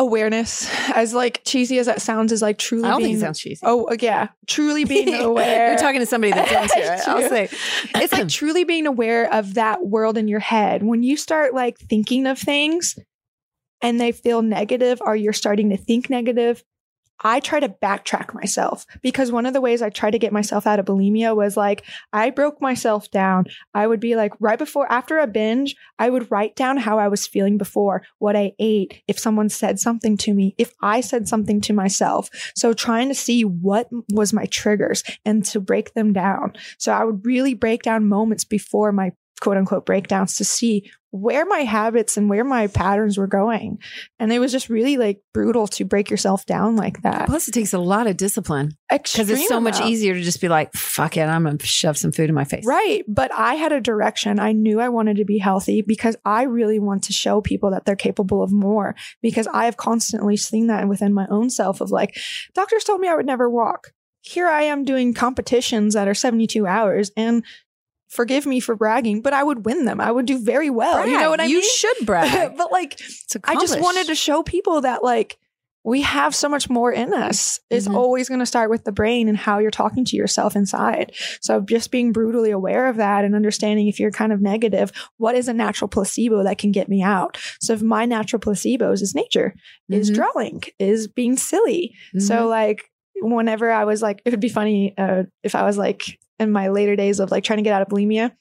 Awareness? As like cheesy as that sounds, is like truly. I don't being, think it sounds cheesy. Oh uh, yeah, truly being aware. You're talking to somebody that's into it. I'll say it's like truly being aware of that world in your head. When you start like thinking of things and they feel negative or you're starting to think negative, I try to backtrack myself because one of the ways I tried to get myself out of bulimia was like I broke myself down. I would be like right before after a binge, I would write down how I was feeling before, what I ate, if someone said something to me, if I said something to myself. So trying to see what was my triggers and to break them down. So I would really break down moments before my quote unquote breakdowns to see where my habits and where my patterns were going. And it was just really like brutal to break yourself down like that. Plus, it takes a lot of discipline because it's so much easier to just be like, "Fuck it, I'm gonna shove some food in my face." Right. But I had a direction. I knew I wanted to be healthy because I really want to show people that they're capable of more because I have constantly seen that within my own self of like, doctors told me I would never walk. Here I am doing competitions that are 72 hours and forgive me for bragging, but I would win them. I would do very well. You know what I you mean? should brag. but like, I just wanted to show people that like we have so much more in us. It's Mhm. always going to start with the brain and how you're talking to yourself inside. So just being brutally aware of that and understanding if you're kind of negative, what is a natural placebo that can get me out? So if my natural placebos is nature, is Mhm. drawing, is being silly. Mhm. So like whenever I was like, it would be funny uh, if I was like in my later days of like trying to get out of bulimia,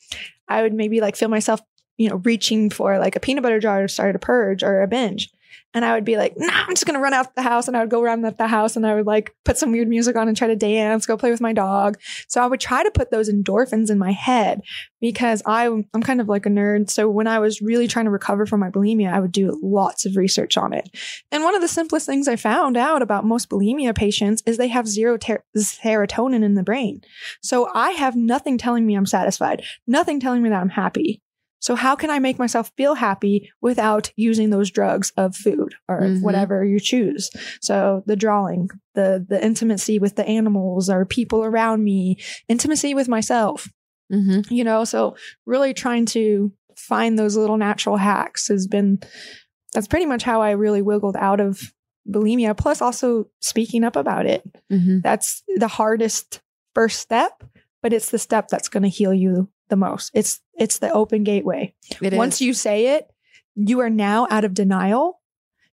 I would maybe like feel myself, you know, reaching for like a peanut butter jar to start a purge or a binge. And I would be like, nah, I'm just gonna run out the house. And I would go around the house and I would like put some weird music on and try to dance, go play with my dog. So I would try to put those endorphins in my head because I, I'm kind of like a nerd. So when I was really trying to recover from my bulimia, I would do lots of research on it. And one of the simplest things I found out about most bulimia patients is they have zero ter- serotonin in the brain. So I have nothing telling me I'm satisfied, nothing telling me that I'm happy. So how can I make myself feel happy without using those drugs of food or Mhm. whatever you choose? So the drawing, the the intimacy with the animals or people around me, intimacy with myself Mhm. you know so really trying to find those little natural hacks has been that's pretty much how i really wiggled out of bulimia plus also speaking up about it Mhm. that's the hardest first step but it's the step that's going to heal you the most. It's it's the open gateway. It once is. you say it you are now out of denial.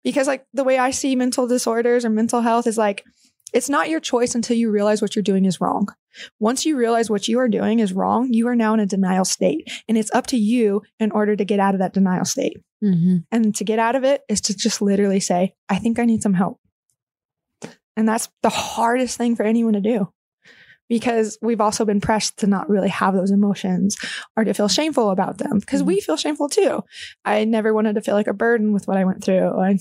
Because like the way i see mental disorders or mental health is like it's not your choice until you realize what you're doing is wrong. Once you realize what you are doing is wrong you are now in a denial state. And it's up to you in order to get out of that denial state. Mhm. and to get out of it is to just literally say i think i need some help. And that's the hardest thing for anyone to do because we've also been pressed to not really have those emotions or to feel shameful about them because we feel shameful too. I never wanted to feel like a burden with what I went through. I,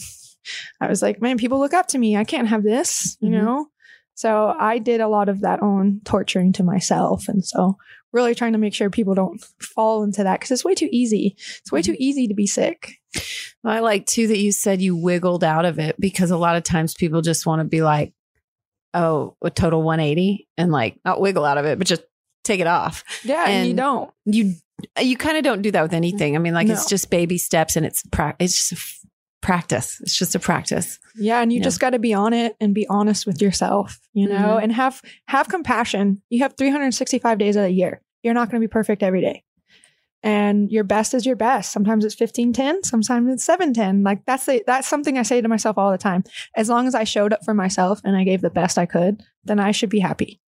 I was like, man, people look up to me. I can't have this, you Mhm. know? So I did a lot of that own torturing to myself. And so really trying to make sure people don't fall into that because it's way too easy. It's way too easy to be sick. I like too that you said you wiggled out of it because a lot of times people just want to be like, oh, a total 180 and like not wiggle out of it, but just take it off. Yeah. And, you don't. You you kind of don't do that with anything. I mean, like it's just baby steps and it's pra- it's just practice. It's just a practice. Yeah, and you Yeah. just got to be on it and be honest with yourself, you know, Mhm. and have have compassion. You have 365 days of the year. You're not going to be perfect every day. And your best is your best. Sometimes it's 1510, sometimes it's 710. Like that's the, that's something I say to myself all the time. As long as I showed up for myself and I gave the best I could, then I should be happy.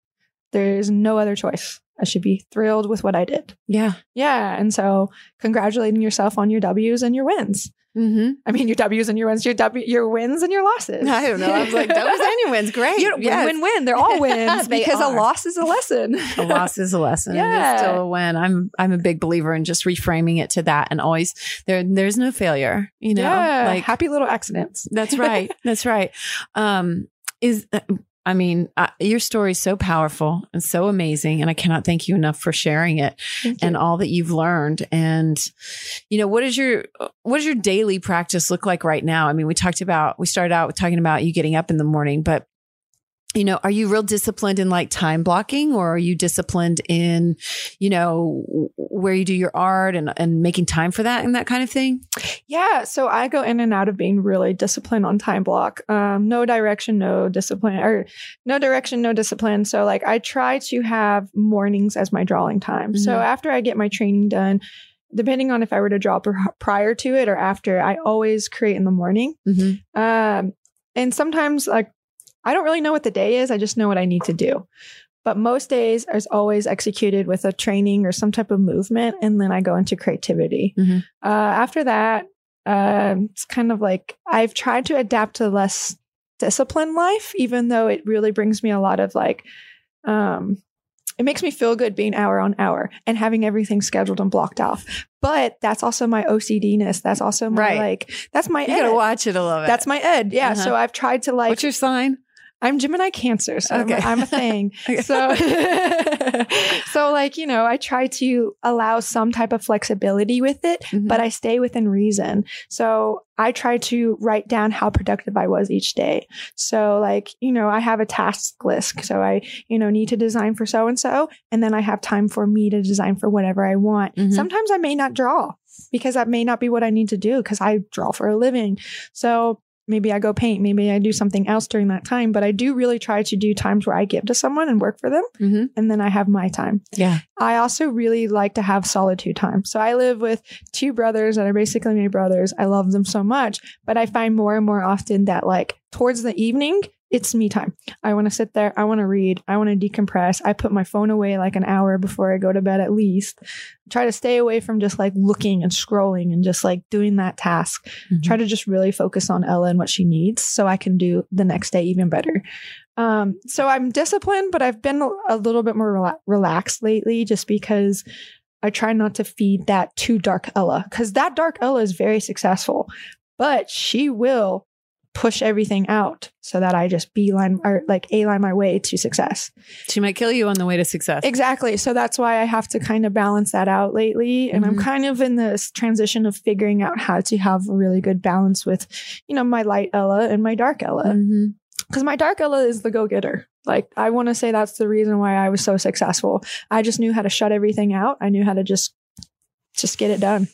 There's no other choice. I should be thrilled with what I did. Yeah. Yeah. And so congratulating yourself on your W's and your wins. Mm-hmm. I mean, your W's and your wins, your W, your wins and your losses. I don't know. I was like, W's and your wins. Great. You know, Yes. win, win, win. They're all wins They because are. a loss is a lesson. a loss is a lesson. Yeah. It's still a win. I'm I'm a big believer in just reframing it to that and always there there's no failure. You know, yeah, like happy little accidents. that's right. That's right. Um, is uh, I mean, uh, your story is so powerful and so amazing, and I cannot thank you enough for sharing it and all that you've learned. And you know, what is your what does your daily practice look like right now? I mean, we talked about we started out with talking about you getting up in the morning, but you know, are you real disciplined in like time blocking or are you disciplined in, you know, where you do your art and, and making time for that and that kind of thing? Yeah, so I go in and out of being really disciplined on time block. Um, no direction, no discipline, or no direction, no discipline. So like I try to have mornings as my drawing time. So Mhm. after I get my training done, depending on if I were to draw pr- prior to it or after, I always create in the morning. Mm-hmm. Um, and sometimes like I don't really know what the day is. I just know what I need to do. But most days is always executed with a training or some type of movement, and then I go into creativity. Mhm. Uh, after that, um, it's kind of like I've tried to adapt to less disciplined life, even though it really brings me a lot of like, um, it makes me feel good being hour on hour and having everything scheduled and blocked off. But that's also my OCDness. That's also my Right. like, that's my You ed. gotta watch it a little bit. That's my ed. Yeah. Uh-huh. So I've tried to like, What's your sign? I'm Gemini Cancer, so I'm- I'm, a thing. Okay. So, so like you know, I try to allow some type of flexibility with it, Mhm. but I stay within reason. So I try to write down how productive I was each day. So like you know, I have a task list. So I you know need to design for so and so, and then I have time for me to design for whatever I want. Mhm. Sometimes I may not draw because that may not be what I need to do because I draw for a living. So maybe I go paint, maybe I do something else during that time. But I do really try to do times where I give to someone and work for them, Mhm. and then I have my time. Yeah. I also really like to have solitude time. So I live with two brothers that are basically my brothers. I love them so much, but I find more and more often that like towards the evening, it's me time. I want to sit there. I want to read. I want to decompress. I put my phone away like an hour before I go to bed at least. Try to stay away from just like looking and scrolling and just like doing that task. Mhm. Try to just really focus on Ella and what she needs so I can do the next day even better. Um, so I'm disciplined, but I've been a- a little bit more rela- relaxed lately just because I try not to feed that too dark Ella because that dark Ella is very successful, but she will push everything out so that I just beeline or like A line my way to success. She might kill you on the way to success. Exactly. So that's why I have to kind of balance that out lately. And I'm Mhm. kind of in this transition of figuring out how to have a really good balance with, you know, my light Ella and my dark Ella. Mhm. Because my dark Ella is the go getter. Like, I want to say that's the reason why I was so successful. I just knew how to shut everything out. I knew how to just, just get it done.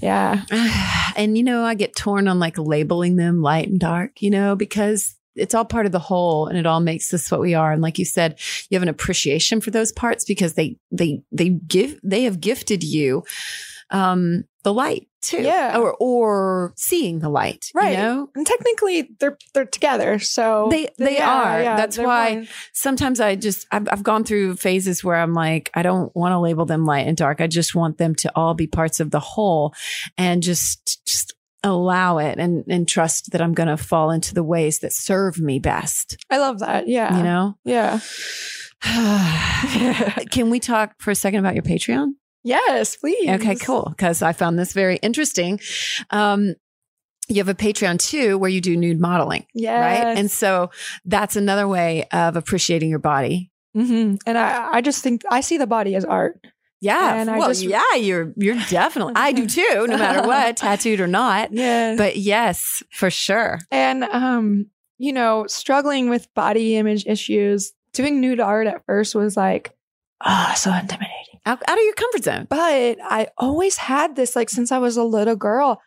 Yeah. and you know, I get torn on like labeling them light and dark, you know, because it's all part of the whole and it all makes us what we are. And like you said, you have an appreciation for those parts because they, they, they give, they have gifted you, um, the light too. Yeah. Or, or seeing the light, Right. You know, And technically, they're they're together. So They- they are. That's they're why- one. sometimes I just, I've, I've gone through phases where I'm like, I don't want to label them light and dark. I just want them to all be parts of the whole and just, just allow it and, and trust that I'm going to fall into the ways that serve me best, I love that. Yeah. you know? Yeah. Can we talk for a second about your Patreon? Yes, please. Okay, cool. Because I found this very interesting. Um, you have a Patreon too where you do nude modeling, Yes. right? And so that's another way of appreciating your body. hmm And I, I just think I see the body as art. Yeah. And I well, just- yeah, you're you're definitely I do too, no matter what, tattooed or not. Yes. But yes, for sure. and um, you know, struggling with body image issues, doing nude art at first was like, ah, so intimidating. Out, out of your comfort zone. But I always had this like since I was a little girl.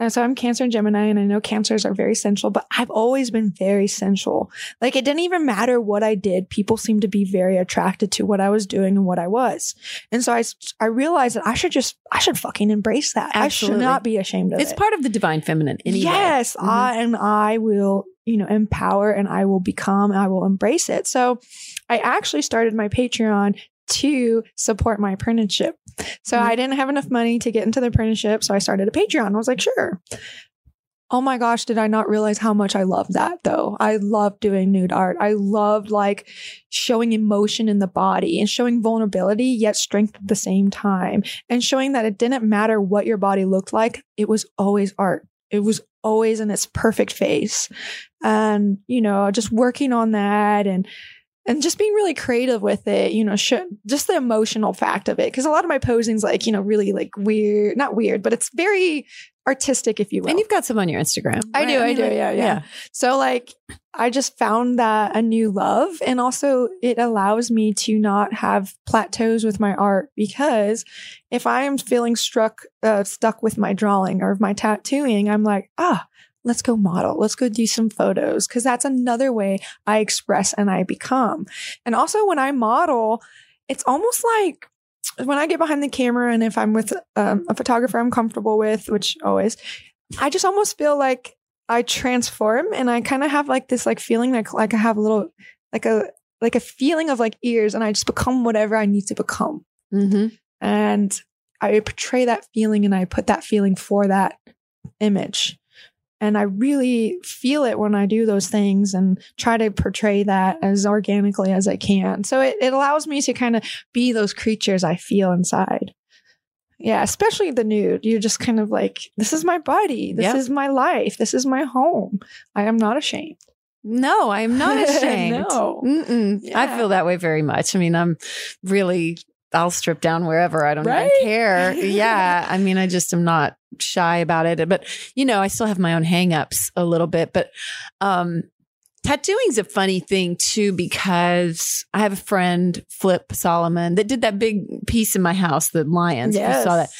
And so I'm Cancer and Gemini, and I know cancers are very sensual, but I've always been very sensual. Like it didn't even matter what I did. People seemed to be very attracted to what I was doing and what I was. And so I, I realized that I should just, I should fucking embrace that. I should not be ashamed of It's it. It's part of the divine feminine anyway. Yes, Mhm. I and I will, you know, empower and I will become, I will embrace it. So I actually started my Patreon to support my apprenticeship. So Mhm. I didn't have enough money to get into the apprenticeship. So I started a Patreon. I was like, sure. Oh my gosh, did I not realize how much I love that though? I love doing nude art. I loved like showing emotion in the body and showing vulnerability, yet strength at the same time, and showing that it didn't matter what your body looked like, it was always art. It was always in its perfect face. And, you know, just working on that and and just being really creative with it, you know, sh- just the emotional fact of it. Cause a lot of my posing's like, you know, really like weird, not weird, but it's very artistic, if you will. And you've got some on your Instagram. I do, I mean, do, like, yeah, yeah. So like I just found that a new love and also it allows me to not have plateaus with my art because if I am feeling struck uh, stuck with my drawing or my tattooing, I'm like, ah, let's go model. Let's go do some photos cuz that's another way I express and I become. And also when I model, it's almost like when I get behind the camera and if I'm with um, a photographer I'm comfortable with, which always, I just almost feel like I transform and I kind of have like this like feeling like like I have a little like a like a feeling of like ears and I just become whatever I need to become. Mm-hmm. And I portray that feeling and I put that feeling for that image. And I really feel it when I do those things and try to portray that as organically as I can. So it, it allows me to kind of be those creatures I feel inside. Yeah, especially the nude. You're just kind of like, this is my body. This Yeah. is my life. This is my home. I am not ashamed. No, I am not ashamed. No. Mm-mm. I feel that way very much. I mean, I'm really, I'll strip down wherever. I don't Right? even care. Yeah. I mean, I just am not shy about it. But, you know, I still have my own hangups a little bit. But um, tattooing's a funny thing too, because I have a friend, Flip Solomon, that did that big piece in my house, the lions. You saw that.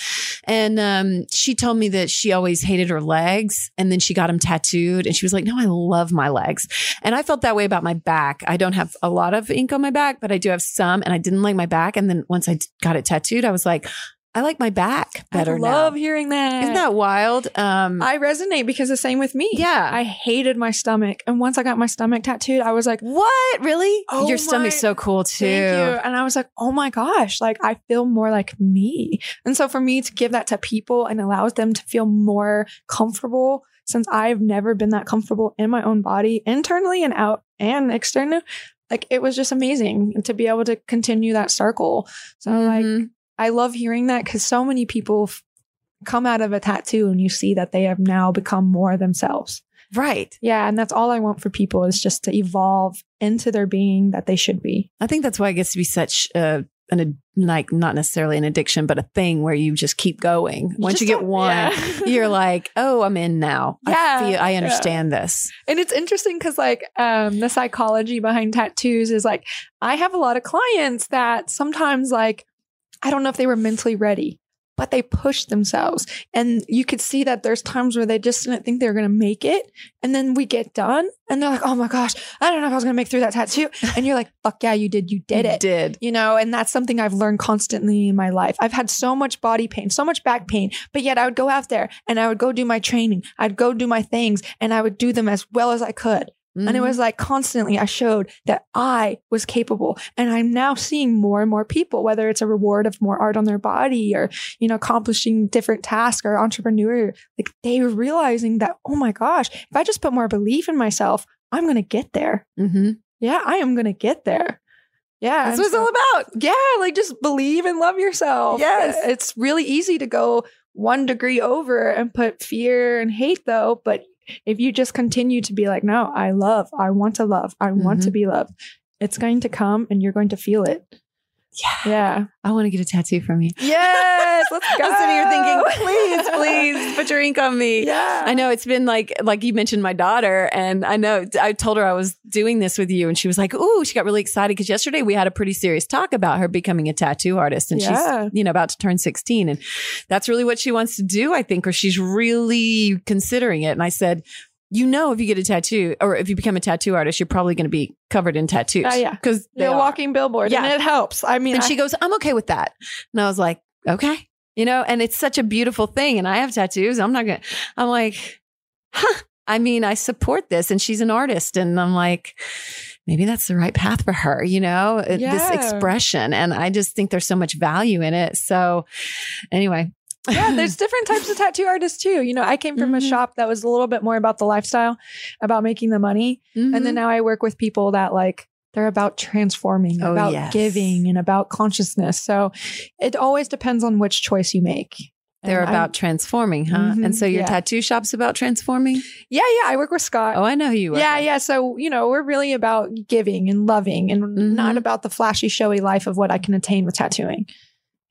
And um, she told me that she always hated her legs and then she got them tattooed. And she was like, No, I love my legs. And I felt that way about my back. I don't have a lot of ink on my back, but I do have some. And I didn't like my back. And then once I got it tattooed, I was like, I like my back better I love now. hearing that. Isn't that wild? Um, I resonate because the same with me. yeah. I hated my stomach. And once I got my stomach tattooed, I was like, what? Really? Oh Your my- stomach's so cool too. Thank you. And I was like, oh my gosh, like I feel more like me. And so for me to give that to people and allows them to feel more comfortable, since I've never been that comfortable in my own body, internally and out and external, like it was just amazing to be able to continue that circle. So like Mhm. I love hearing that because so many people f- come out of a tattoo and you see that they have now become more themselves. right. Yeah. And that's all I want for people is just to evolve into their being that they should be. I think that's why it gets to be such a an like not necessarily an addiction, but a thing where you just keep going. Once just you get one, yeah. you're like, oh, I'm in now. Yeah, I feel, I yeah. understand this. And it's interesting because, like, um, the psychology behind tattoos is like, I have a lot of clients that sometimes, like, I don't know if they were mentally ready, but they pushed themselves. And you could see that there's times where they just didn't think they were going to make it. And then we get done and they're like, oh my gosh, I don't know if I was going to make through that tattoo. And you're like, fuck yeah, you did. You did You it. Did. You know, and that's something I've learned constantly in my life. I've had so much body pain, so much back pain, but yet I would go out there and I would go do my training. I'd go do my things and I would do them as well as I could. And it was like constantly I showed that I was capable. And I'm now seeing more and more people, whether it's a reward of more art on their body or, you know, accomplishing different tasks or entrepreneur, like they were realizing that, oh my gosh, if I just put more belief in myself, I'm going to get there. Mhm. Yeah, I am going to get there. Yeah. That's what it's so- all about. yeah, like just believe and love yourself. Yes. It's really easy to go one degree over and put fear and hate though, but if you just continue to be like, no, I love, I want to love, I want to mm-hmm. be loved, it's going to come and you're going to feel it. Yeah. Yeah. I want to get a tattoo from you. Yes. Let's go. I'm sitting here thinking, please, please put your ink on me. Yeah. I know it's been like like you mentioned my daughter, and I know I told her I was doing this with you, and she was like, "Ooh!" She got really excited because yesterday we had a pretty serious talk about her becoming a tattoo artist, and Yeah. she's you know about to turn sixteen, and that's really what she wants to do, I think, or she's really considering it. And I said. You know, if you get a tattoo or if you become a tattoo artist, you're probably going to be covered in tattoos. Oh, yeah. Because You're walking billboard Yeah. and it helps. I mean, and I- she goes, I'm okay with that. And I was like, okay. You know, and it's such a beautiful thing. And I have tattoos. I'm not going to, I'm like, huh. I mean, I support this. And she's an artist. And I'm like, maybe that's the right path for her, you know, uh, this expression. And I just think there's so much value in it. So, anyway. Yeah, there's different types of tattoo artists too. You know, I came from a Mhm. shop that was a little bit more about the lifestyle, about making the money. And Mm-hmm. then now I work with people that like they're about transforming, Oh, about yes. giving, and about consciousness. So it always depends on which choice you make. they're And I'm- about transforming, huh? Mhm, and so your yeah. tattoo shop's about transforming? yeah, yeah. I work with Scott. Oh, I know who you are. yeah, yeah. So, you know, we're really about giving and loving and Mhm. not about the flashy, showy life of what I can attain with tattooing.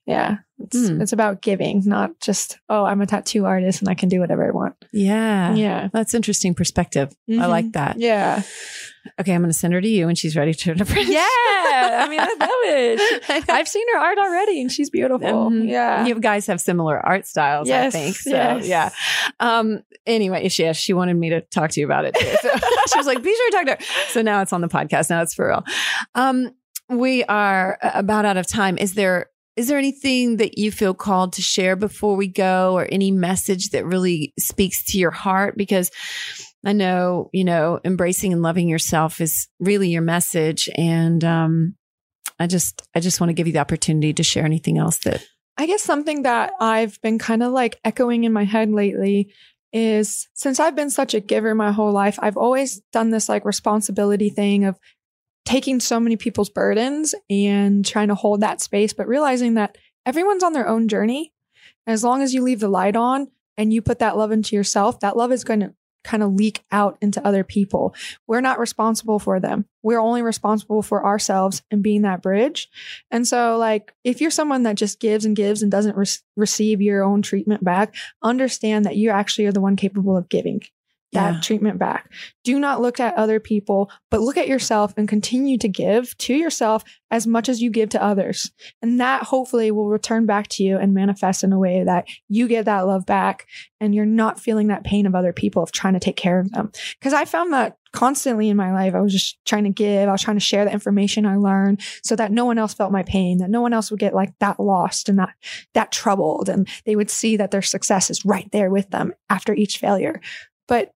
Yeah. It's, Hmm. it's about giving, not just, oh, I'm a tattoo artist and I can do whatever I want. Yeah. Yeah. That's interesting perspective. I Mhm. like that. Yeah. Okay, I'm going to send her to you when she's ready to print. Yeah. I mean, I love it. I. I've seen her art already and she's beautiful. Mhm. Yeah. You guys have similar art styles, Yes, I think. So, yes. yeah. Um, anyway, she, she wanted me to talk to you about it too. So she was like, be sure to talk to her. So now it's on the podcast. Now it's for real. Um, we are about out of time. Is there, is there anything that you feel called to share before we go or any message that really speaks to your heart? Because I know, you know, embracing and loving yourself is really your message. And, um, I just, I just want to give you the opportunity to share anything else that I guess something that I've been kind of like echoing in my head lately is since I've been such a giver my whole life, I've always done this like responsibility thing of taking so many people's burdens and trying to hold that space, but realizing that everyone's on their own journey. As long as you leave the light on and you put that love into yourself, that love is going to kind of leak out into other people. We're not responsible for them. We're only responsible for ourselves and being that bridge. And so, like, if you're someone that just gives and gives and doesn't re- receive your own treatment back, understand that you actually are the one capable of giving that Yeah. treatment back. Do not look at other people, but look at yourself and continue to give to yourself as much as you give to others. And that hopefully will return back to you and manifest in a way that you get that love back and you're not feeling that pain of other people of trying to take care of them. Because I found that constantly in my life. I was just trying to give, I was trying to share the information I learned so that no one else felt my pain, that no one else would get like that lost and that that troubled and they would see that their success is right there with them after each failure. But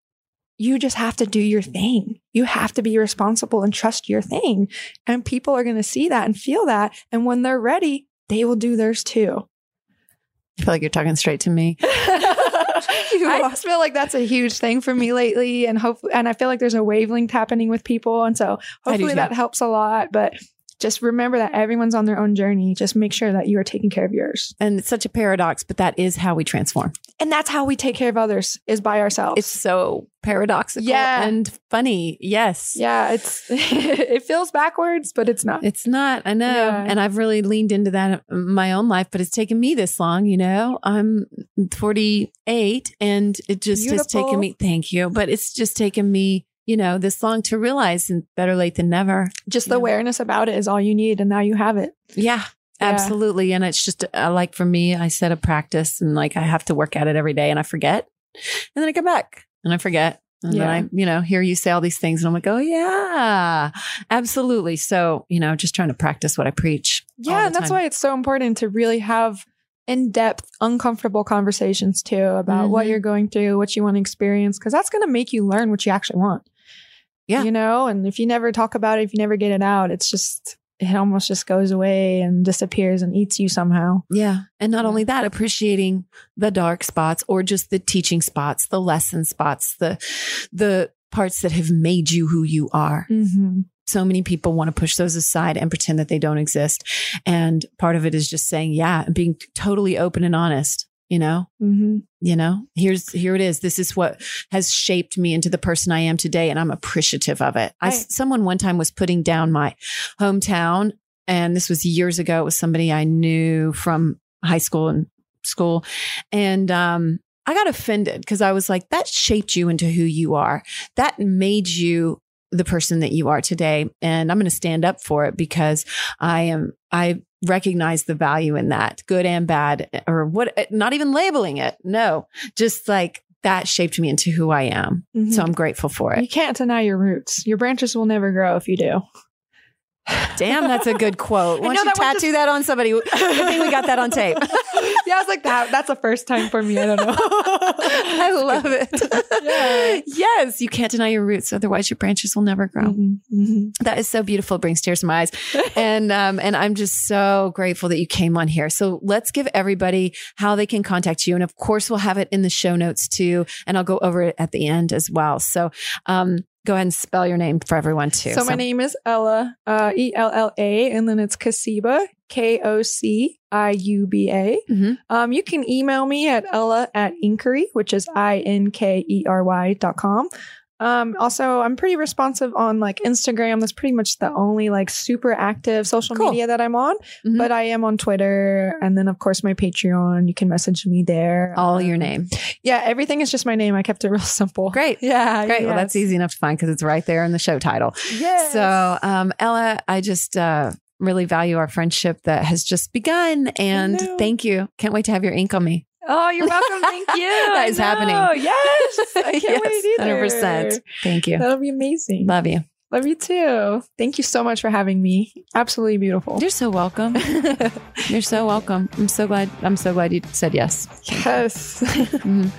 you just have to do your thing. You have to be responsible and trust your thing. And people are going to see that and feel that. And when they're ready, they will do theirs too. I feel like you're talking straight to me. I just feel like that's a huge thing for me lately, and hopefully, and I feel like there's a wavelength happening with people, and so hopefully that helps a lot. But just remember that everyone's on their own journey. Just make sure that you are taking care of yours, And it's such a paradox, but that is how we transform. And that's how we take care of others is by ourselves. It's so paradoxical Yeah. and funny. Yes. yeah, it's it feels backwards, but it's not. It's not, I know. Yeah. And I've really leaned into that in my own life, but it's taken me this long, you know. I'm 48 and it just has taken me, thank you, but it's just taken me, you know, this long to realize and better late than never. just the awareness about it is all you need, and now you have it. Yeah. Yeah. Absolutely. And it's just uh, like for me, I set a practice and like I have to work at it every day and I forget. And then I come back and I forget. And Yeah. then I, you know, hear you say all these things and I'm like, oh, yeah, absolutely. So, you know, just trying to practice what I preach. Yeah, and that's why it's so important to really have in depth, uncomfortable conversations too about what Mhm. you're going through, what you want to experience, because that's going to make you learn what you actually want. Yeah. You know, and if you never talk about it, if you never get it out, it's just, it almost just goes away and disappears and eats you somehow. Yeah. And not only that, appreciating the dark spots or just the teaching spots, the lesson spots, the, the parts that have made you who you are. Mm-hmm. so many people want to push those aside and pretend that they don't exist. And part of it is just saying, yeah, and being totally open and honest, you know, Mm-hmm. you know, here's, here it is. This is what has shaped me into the person I am today. And I'm appreciative of it. I, someone one time was putting down my hometown and this was years ago. It was somebody I knew from high school and school. And, um, I got offended because I was like, that shaped you into who you are. That made you the person that you are today. And I'm going to stand up for it because I am, I recognize the value in that, good and bad, or what, not even labeling it. No, just like that shaped me into who I am. Mhm. So I'm grateful for it. you can't deny your roots. Your branches will never grow if you do. Damn, that's a good quote. I Why don't you tattoo that on somebody? Good thing we got that on tape. yeah, I was like that. That's a first time for me. I don't know. I love it. Yeah. Yes, you can't deny your roots, otherwise your branches will never grow. Mhm, mhm. That is so beautiful. It brings tears to my eyes. and um, and I'm just so grateful that you came on here. So let's give everybody how they can contact you. And of course, we'll have it in the show notes too. And I'll go over it at the end as well. So um, go ahead and spell your name for everyone too. So my name is Ella, uh, E L L A, and then it's Kociuba, K O C I U B A. Mhm. Um, you can email me at Ella at Inkery, which is I N K E R Y dot com. Um, also, I'm pretty responsive on like Instagram. That's pretty much the only like super active social Cool. media that I'm on. Mhm. But I am on Twitter, and then of course my Patreon. You can message me there. all your Um, name. Yeah, everything is just my name. I kept it real simple. Great. Yeah, Great. Well, that's easy enough to find because it's right there in the show title. Yes. So, um, Ella, I just uh, really value our friendship that has just begun. And thank you. Can't wait to have your ink on me. Oh, you're welcome. Thank you. That is happening. Yes. I can't wait either. 100%. Thank you. That'll be amazing. Love you. Love you too. Thank you so much for having me. Absolutely beautiful. You're so welcome. You're so welcome. I'm so glad. I'm so glad you said yes. yes. Mhm.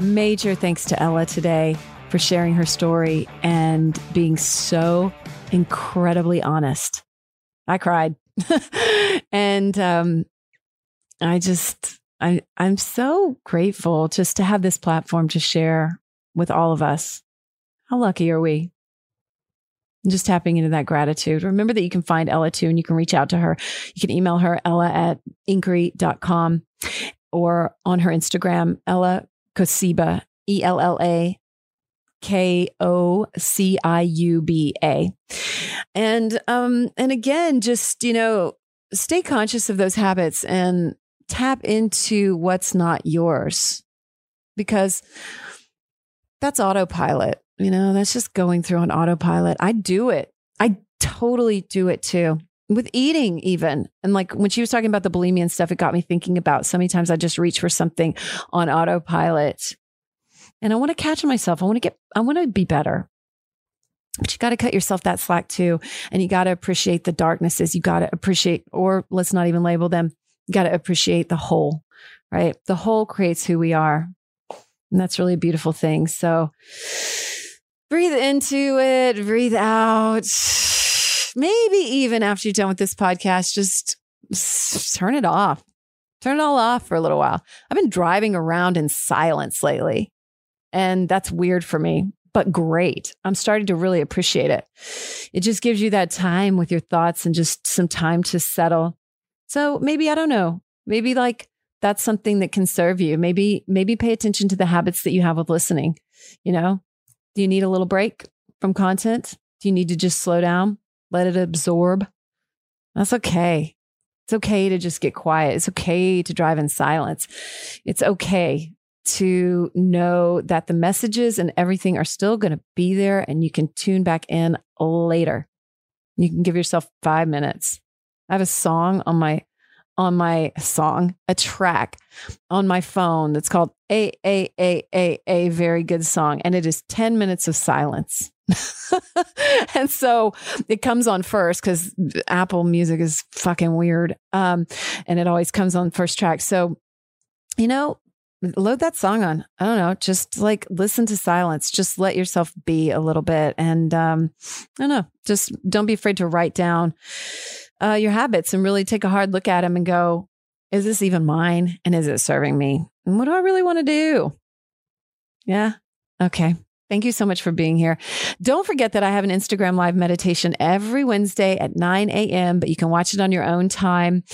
Major thanks to Ella today for sharing her story and being so incredibly honest. I cried. and um, I just, I, I'm so grateful just to have this platform to share with all of us. How lucky are we? Just tapping into that gratitude. Remember that you can find Ella too, and you can reach out to her. You can email her, ella at inkery.com or on her Instagram, Ella Kociuba, E L L A K O C I U B A. And um and again just, you know, stay conscious of those habits and tap into what's not yours. Because that's autopilot. You know, that's just going through on autopilot. I do it. I totally do it too with eating even and like when she was talking about the bulimia and stuff it got me thinking about so many times i just reach for something on autopilot and i want to catch myself i want to get i want to be better but you got to cut yourself that slack too and you got to appreciate the darknesses you got to appreciate or let's not even label them got to appreciate the whole right the whole creates who we are and that's really a beautiful thing so breathe into it breathe out maybe even after you're done with this podcast, just turn it off. Turn it all off for a little while. I've been driving around in silence lately, and that's weird for me, but great. I'm starting to really appreciate it. It just gives you that time with your thoughts and just some time to settle. So maybe, I don't know, maybe like that's something that can serve you. Maybe, maybe pay attention to the habits that you have with listening. You know, do you need a little break from content? Do you need to just slow down? let it absorb. That's okay. It's okay to just get quiet. It's okay to drive in silence. It's okay to know that the messages and everything are still going to be there and you can tune back in later. You can give yourself 5 minutes. I have a song on my on my song, a track on my phone that's called A A A A A very good song and it is 10 minutes of silence. and so it comes on first because Apple Music is fucking weird. Um, and it always comes on first track. So, you know, load that song on. I don't know, just like listen to silence. Just let yourself be a little bit. And um, I don't know, just don't be afraid to write down uh, your habits and really take a hard look at them and go, is this even mine? And is it serving me? And what do I really want to do? Yeah. Okay. Thank you so much for being here. Don't forget that I have an Instagram live meditation every Wednesday at 9 a.m., but you can watch it on your own time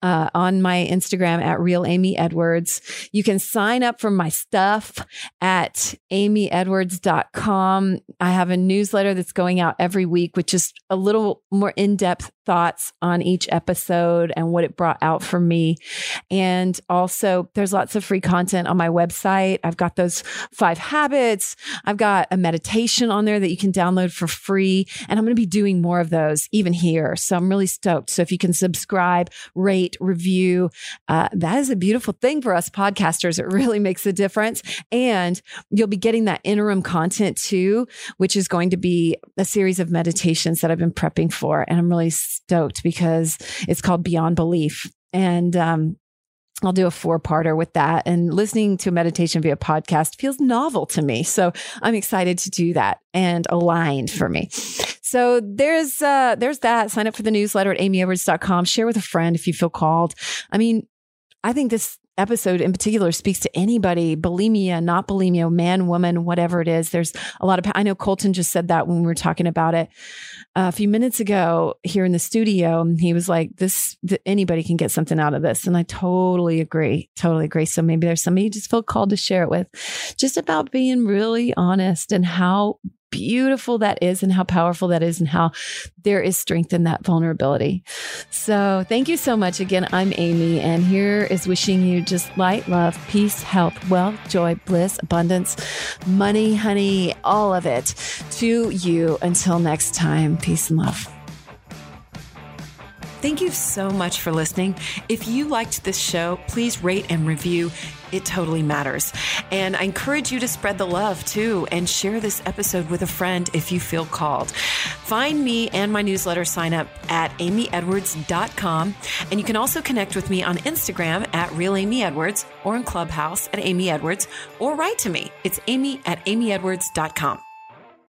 uh, on my Instagram at Real Amy Edwards. You can sign up for my stuff at amyedwards.com. I have a newsletter that's going out every week with just a little more in depth thoughts on each episode and what it brought out for me. And also, there's lots of free content on my website. I've got those five habits. I've got got a meditation on there that you can download for free. And I'm going to be doing more of those even here. So I'm really stoked. So if you can subscribe, rate, review, uh, that is a beautiful thing for us podcasters. It really makes a difference. And you'll be getting that interim content too, which is going to be a series of meditations that I've been prepping for. And I'm really stoked because it's called Beyond Belief. And um, I'll do a four parter with that. And listening to a meditation via podcast feels novel to me. So I'm excited to do that and aligned for me. So there's uh there's that. Sign up for the newsletter at amyedwards.com. Share with a friend if you feel called. I mean, I think this episode in particular speaks to anybody, bulimia, not bulimia, man, woman, whatever it is. There's a lot of, I know Colton just said that when we were talking about it uh, a few minutes ago here in the studio. He was like, this, th- anybody can get something out of this. And I totally agree. Totally agree. So maybe there's somebody you just feel called to share it with just about being really honest and how beautiful that is and how powerful that is and how there is strength in that vulnerability. So thank you so much. Again, I'm Amy and here is wishing you just light, love, peace, health, wealth, joy, bliss, abundance, money, honey, all of it to you. Until next time, peace and love. Thank you so much for listening. If you liked this show, please rate and review. It totally matters. And I encourage you to spread the love too and share this episode with a friend if you feel called. Find me and my newsletter sign up at amyedwards.com. And you can also connect with me on Instagram at Real Amy Edwards or in Clubhouse at Amy Edwards or write to me. It's amy at amyedwards.com.